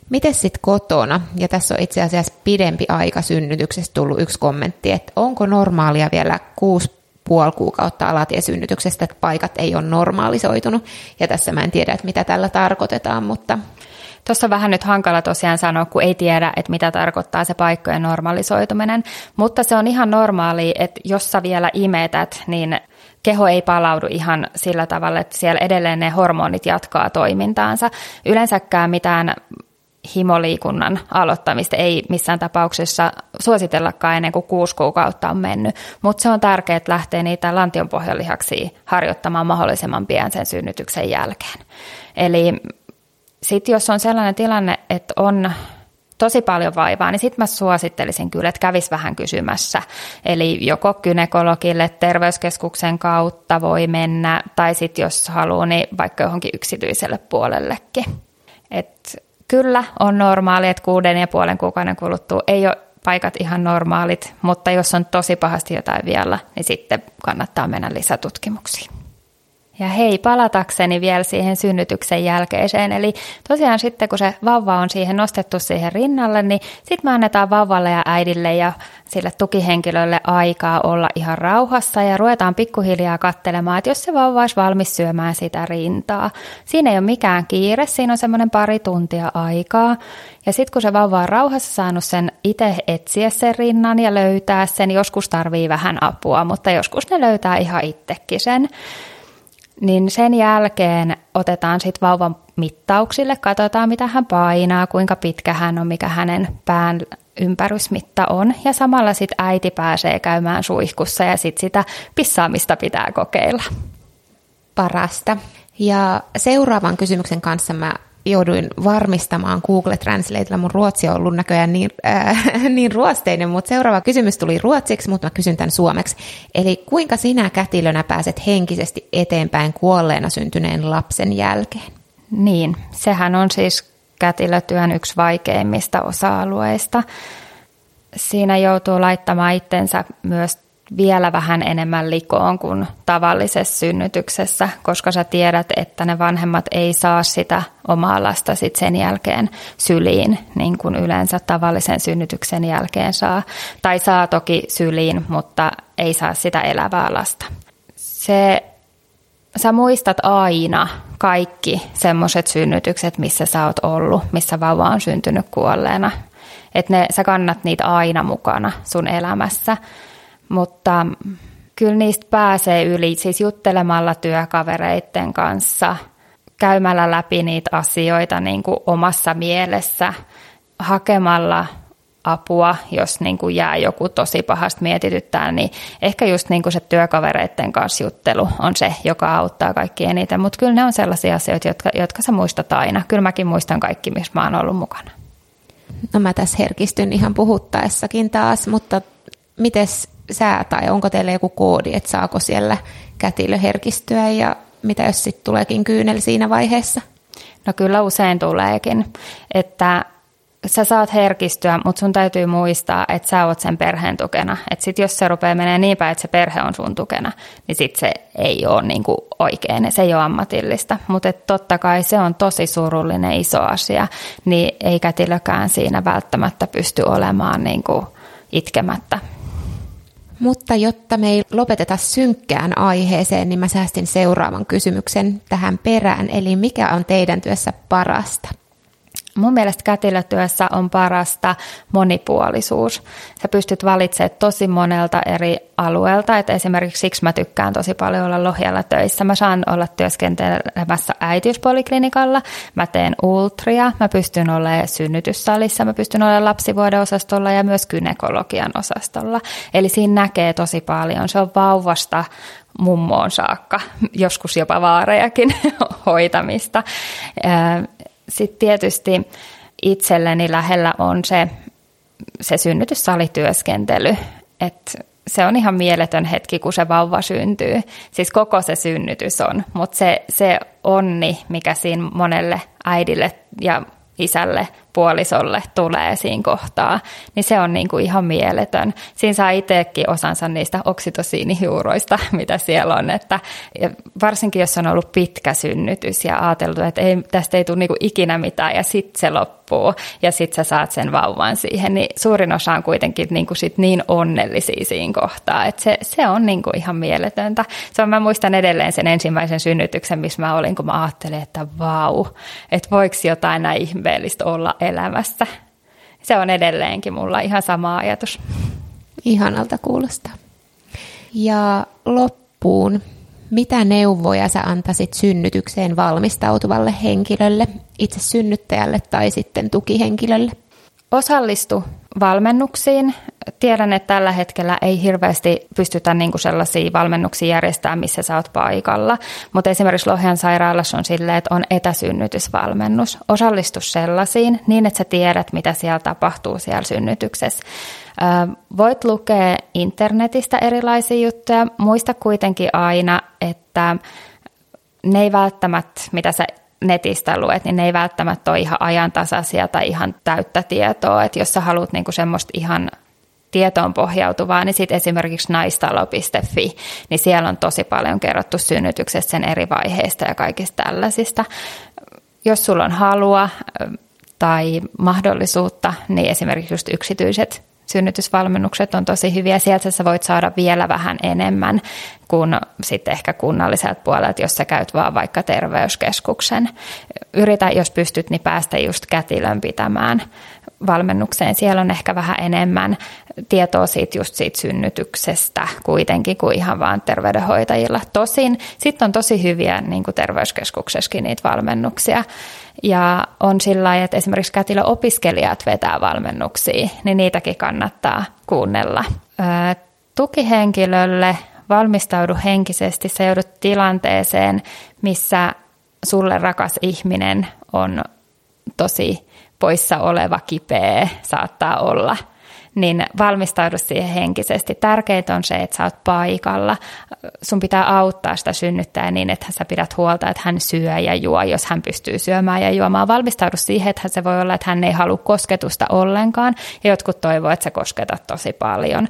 Miten sitten kotona, ja tässä on itse asiassa pidempi aika synnytyksestä tullut yksi kommentti, että onko normaalia vielä kuusi puoli kuukautta alatiesynnytyksestä, että paikat ei ole normaalisoitunut. Ja tässä mä en tiedä, että mitä tällä tarkoitetaan, mutta... Tuossa on vähän nyt hankala tosiaan sanoa, kun ei tiedä, että mitä tarkoittaa se paikkojen normalisoituminen, mutta se on ihan normaali, että jos sä vielä imetät, niin keho ei palaudu ihan sillä tavalla, että siellä edelleen ne hormonit jatkaa toimintaansa. Yleensäkään mitään himoliikunnan aloittamista ei missään tapauksessa suositellakaan ennen kuin kuusi kuukautta on mennyt, mutta se on tärkeää, että lähtee niitä lantionpohjalihaksia harjoittamaan mahdollisimman pian sen synnytyksen jälkeen. Eli sitten jos on sellainen tilanne, että on tosi paljon vaivaa, niin sitten mä suosittelisin kyllä, että kävis vähän kysymässä. Eli joko kynekologille terveyskeskuksen kautta voi mennä, tai sitten jos haluaa, niin vaikka johonkin yksityiselle puolellekin. Et Kyllä on normaali, että kuuden ja puolen kuukauden kuluttua ei ole paikat ihan normaalit, mutta jos on tosi pahasti jotain vielä, niin sitten kannattaa mennä lisätutkimuksiin. Ja hei, palatakseni vielä siihen synnytyksen jälkeiseen. Eli tosiaan sitten, kun se vauva on siihen nostettu siihen rinnalle, niin sitten me annetaan vauvalle ja äidille ja sille tukihenkilölle aikaa olla ihan rauhassa ja ruvetaan pikkuhiljaa katselemaan, että jos se vauva olisi valmis syömään sitä rintaa. Siinä ei ole mikään kiire, siinä on semmoinen pari tuntia aikaa. Ja sitten kun se vauva on rauhassa saanut sen itse etsiä sen rinnan ja löytää sen, joskus tarvii vähän apua, mutta joskus ne löytää ihan itsekin sen niin sen jälkeen otetaan sitten vauvan mittauksille, katsotaan mitä hän painaa, kuinka pitkä hän on, mikä hänen pään ympärysmitta on. Ja samalla sitten äiti pääsee käymään suihkussa ja sitten sitä pissaamista pitää kokeilla. Parasta. Ja seuraavan kysymyksen kanssa mä jouduin varmistamaan Google Translatella. Mun ruotsi on ollut näköjään niin, äh, niin ruosteinen, mutta seuraava kysymys tuli ruotsiksi, mutta mä kysyn tämän suomeksi. Eli kuinka sinä kätilönä pääset henkisesti eteenpäin kuolleena syntyneen lapsen jälkeen? Niin, sehän on siis kätilötyön yksi vaikeimmista osa-alueista. Siinä joutuu laittamaan itsensä myös vielä vähän enemmän likoon kuin tavallisessa synnytyksessä, koska sä tiedät, että ne vanhemmat ei saa sitä omaa lasta sit sen jälkeen syliin, niin kuin yleensä tavallisen synnytyksen jälkeen saa. Tai saa toki syliin, mutta ei saa sitä elävää lasta. Se, sä muistat aina kaikki semmoiset synnytykset, missä sä oot ollut, missä vauva on syntynyt kuolleena. Että sä kannat niitä aina mukana sun elämässä mutta kyllä niistä pääsee yli, siis juttelemalla työkavereiden kanssa, käymällä läpi niitä asioita niin kuin omassa mielessä, hakemalla apua, jos niin kuin jää joku tosi pahasti mietityttää, niin ehkä just niin kuin se työkavereiden kanssa juttelu on se, joka auttaa kaikki eniten. Mutta kyllä ne on sellaisia asioita, jotka, jotka sä muistat aina. Kyllä mäkin muistan kaikki, missä mä oon ollut mukana. No mä tässä herkistyn ihan puhuttaessakin taas, mutta mites sää tai onko teillä joku koodi, että saako siellä kätilö herkistyä ja mitä jos sitten tuleekin kyynel siinä vaiheessa? No kyllä usein tuleekin, että sä saat herkistyä, mutta sun täytyy muistaa, että sä oot sen perheen tukena. Että sit jos se rupeaa menee niin päin, että se perhe on sun tukena, niin sit se ei ole niinku oikein, se ei ole ammatillista. Mutta totta kai se on tosi surullinen iso asia, niin ei kätilökään siinä välttämättä pysty olemaan niinku itkemättä. Mutta jotta me ei lopeteta synkkään aiheeseen, niin mä säästin seuraavan kysymyksen tähän perään. Eli mikä on teidän työssä parasta? Mun mielestä kätilötyössä on parasta monipuolisuus. Sä pystyt valitsemaan tosi monelta eri alueelta, että esimerkiksi siksi mä tykkään tosi paljon olla Lohjalla töissä. Mä saan olla työskentelemässä äitiyspoliklinikalla, mä teen ultria, mä pystyn olemaan synnytyssalissa, mä pystyn olemaan lapsivuoden osastolla ja myös kynekologian osastolla. Eli siinä näkee tosi paljon. Se on vauvasta mummoon saakka, joskus jopa vaarejakin hoitamista. Sitten tietysti itselleni lähellä on se, se synnytyssalityöskentely, että se on ihan mieletön hetki, kun se vauva syntyy. Siis koko se synnytys on, mutta se, se onni, mikä siinä monelle äidille ja isälle, puolisolle tulee siinä kohtaa, niin se on niin kuin ihan mieletön. Siinä saa itsekin osansa niistä oksitosiinihiuroista, mitä siellä on, että varsinkin jos on ollut pitkä synnytys ja ajateltu, että ei, tästä ei tule niin kuin ikinä mitään ja sitten se loppuu ja sitten sä saat sen vauvan siihen, niin suurin osa on kuitenkin niin, kuin sit niin onnellisia siinä kohtaa, että se, se on niin kuin ihan mieletöntä. Se on, mä muistan edelleen sen ensimmäisen synnytyksen, missä mä olin, kun mä ajattelin, että vau, että voiko jotain näin ihmeellistä olla elämässä. Se on edelleenkin mulla ihan sama ajatus. Ihanalta kuulostaa. Ja loppuun, mitä neuvoja sä antaisit synnytykseen valmistautuvalle henkilölle, itse synnyttäjälle tai sitten tukihenkilölle? Osallistu valmennuksiin. Tiedän, että tällä hetkellä ei hirveästi pystytä niin kuin sellaisia valmennuksia järjestämään, missä sä oot paikalla. Mutta esimerkiksi Lohjan sairaalassa on silleen, että on etäsynnytysvalmennus. Osallistu sellaisiin niin, että sä tiedät, mitä siellä tapahtuu siellä synnytyksessä. Voit lukea internetistä erilaisia juttuja. Muista kuitenkin aina, että ne ei välttämättä, mitä sä netistä luet, niin ne ei välttämättä ole ihan ajantasaisia tai ihan täyttä tietoa. Että jos sä haluat niinku semmoista ihan tietoon pohjautuvaa, niin sitten esimerkiksi naistalo.fi, niin siellä on tosi paljon kerrottu synnytyksestä sen eri vaiheista ja kaikista tällaisista. Jos sulla on halua tai mahdollisuutta, niin esimerkiksi just yksityiset synnytysvalmennukset on tosi hyviä. Sieltä sä voit saada vielä vähän enemmän kuin sitten ehkä kunnalliset puolet, jos sä käyt vaan vaikka terveyskeskuksen. Yritä, jos pystyt, niin päästä just kätilön pitämään valmennukseen. Siellä on ehkä vähän enemmän tietoa siitä just siitä synnytyksestä kuitenkin kuin ihan vaan terveydenhoitajilla. Tosin sitten on tosi hyviä niin kuin terveyskeskuksessakin niitä valmennuksia. Ja on sillä lailla, että esimerkiksi kätilöopiskelijat vetää valmennuksia, niin niitäkin kannattaa kuunnella. tukihenkilölle valmistaudu henkisesti, sä joudut tilanteeseen, missä sulle rakas ihminen on tosi poissa oleva kipeä, saattaa olla – niin valmistaudu siihen henkisesti. Tärkeintä on se, että sä oot paikalla. Sun pitää auttaa sitä synnyttäjää niin, että sä pidät huolta, että hän syö ja juo, jos hän pystyy syömään ja juomaan. Valmistaudu siihen, että se voi olla, että hän ei halua kosketusta ollenkaan ja jotkut toivoo, että sä kosketat tosi paljon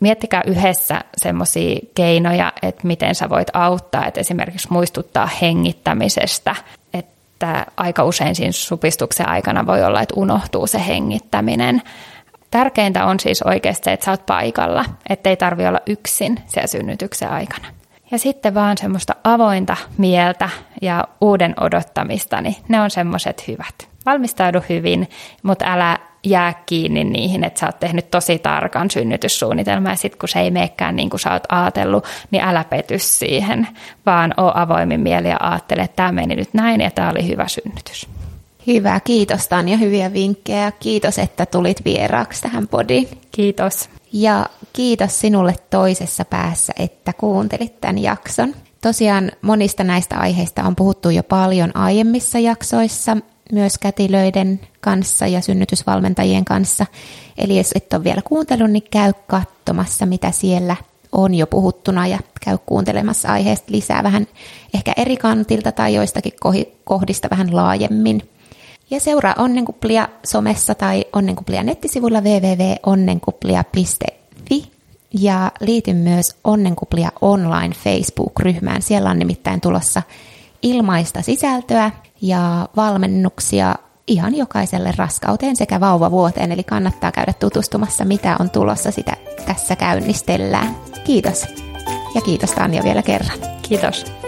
miettikää yhdessä semmoisia keinoja, että miten sä voit auttaa, että esimerkiksi muistuttaa hengittämisestä, että aika usein siinä supistuksen aikana voi olla, että unohtuu se hengittäminen. Tärkeintä on siis oikeasti se, että sä oot paikalla, ettei tarvi olla yksin siellä synnytyksen aikana. Ja sitten vaan semmoista avointa mieltä ja uuden odottamista, niin ne on semmoiset hyvät. Valmistaudu hyvin, mutta älä jää kiinni niihin, että sä oot tehnyt tosi tarkan synnytyssuunnitelman ja sitten kun se ei meekään niin kuin sä oot ajatellut, niin älä pety siihen, vaan oo avoimin mieli ja ajattele, että tämä meni nyt näin ja tämä oli hyvä synnytys. Hyvä, kiitos Tanja, hyviä vinkkejä. Kiitos, että tulit vieraaksi tähän podiin. Kiitos. Ja kiitos sinulle toisessa päässä, että kuuntelit tämän jakson. Tosiaan monista näistä aiheista on puhuttu jo paljon aiemmissa jaksoissa, myös kätilöiden kanssa ja synnytysvalmentajien kanssa. Eli jos et ole vielä kuuntellut, niin käy katsomassa, mitä siellä on jo puhuttuna ja käy kuuntelemassa aiheesta lisää vähän ehkä eri kantilta tai joistakin kohdista vähän laajemmin. Ja seuraa Onnenkuplia somessa tai Onnenkuplia nettisivuilla www.onnenkuplia.fi ja liity myös Onnenkuplia online Facebook-ryhmään. Siellä on nimittäin tulossa ilmaista sisältöä ja valmennuksia ihan jokaiselle raskauteen sekä vauvavuoteen, eli kannattaa käydä tutustumassa, mitä on tulossa, sitä tässä käynnistellään. Kiitos. Ja kiitos Tanja vielä kerran. Kiitos.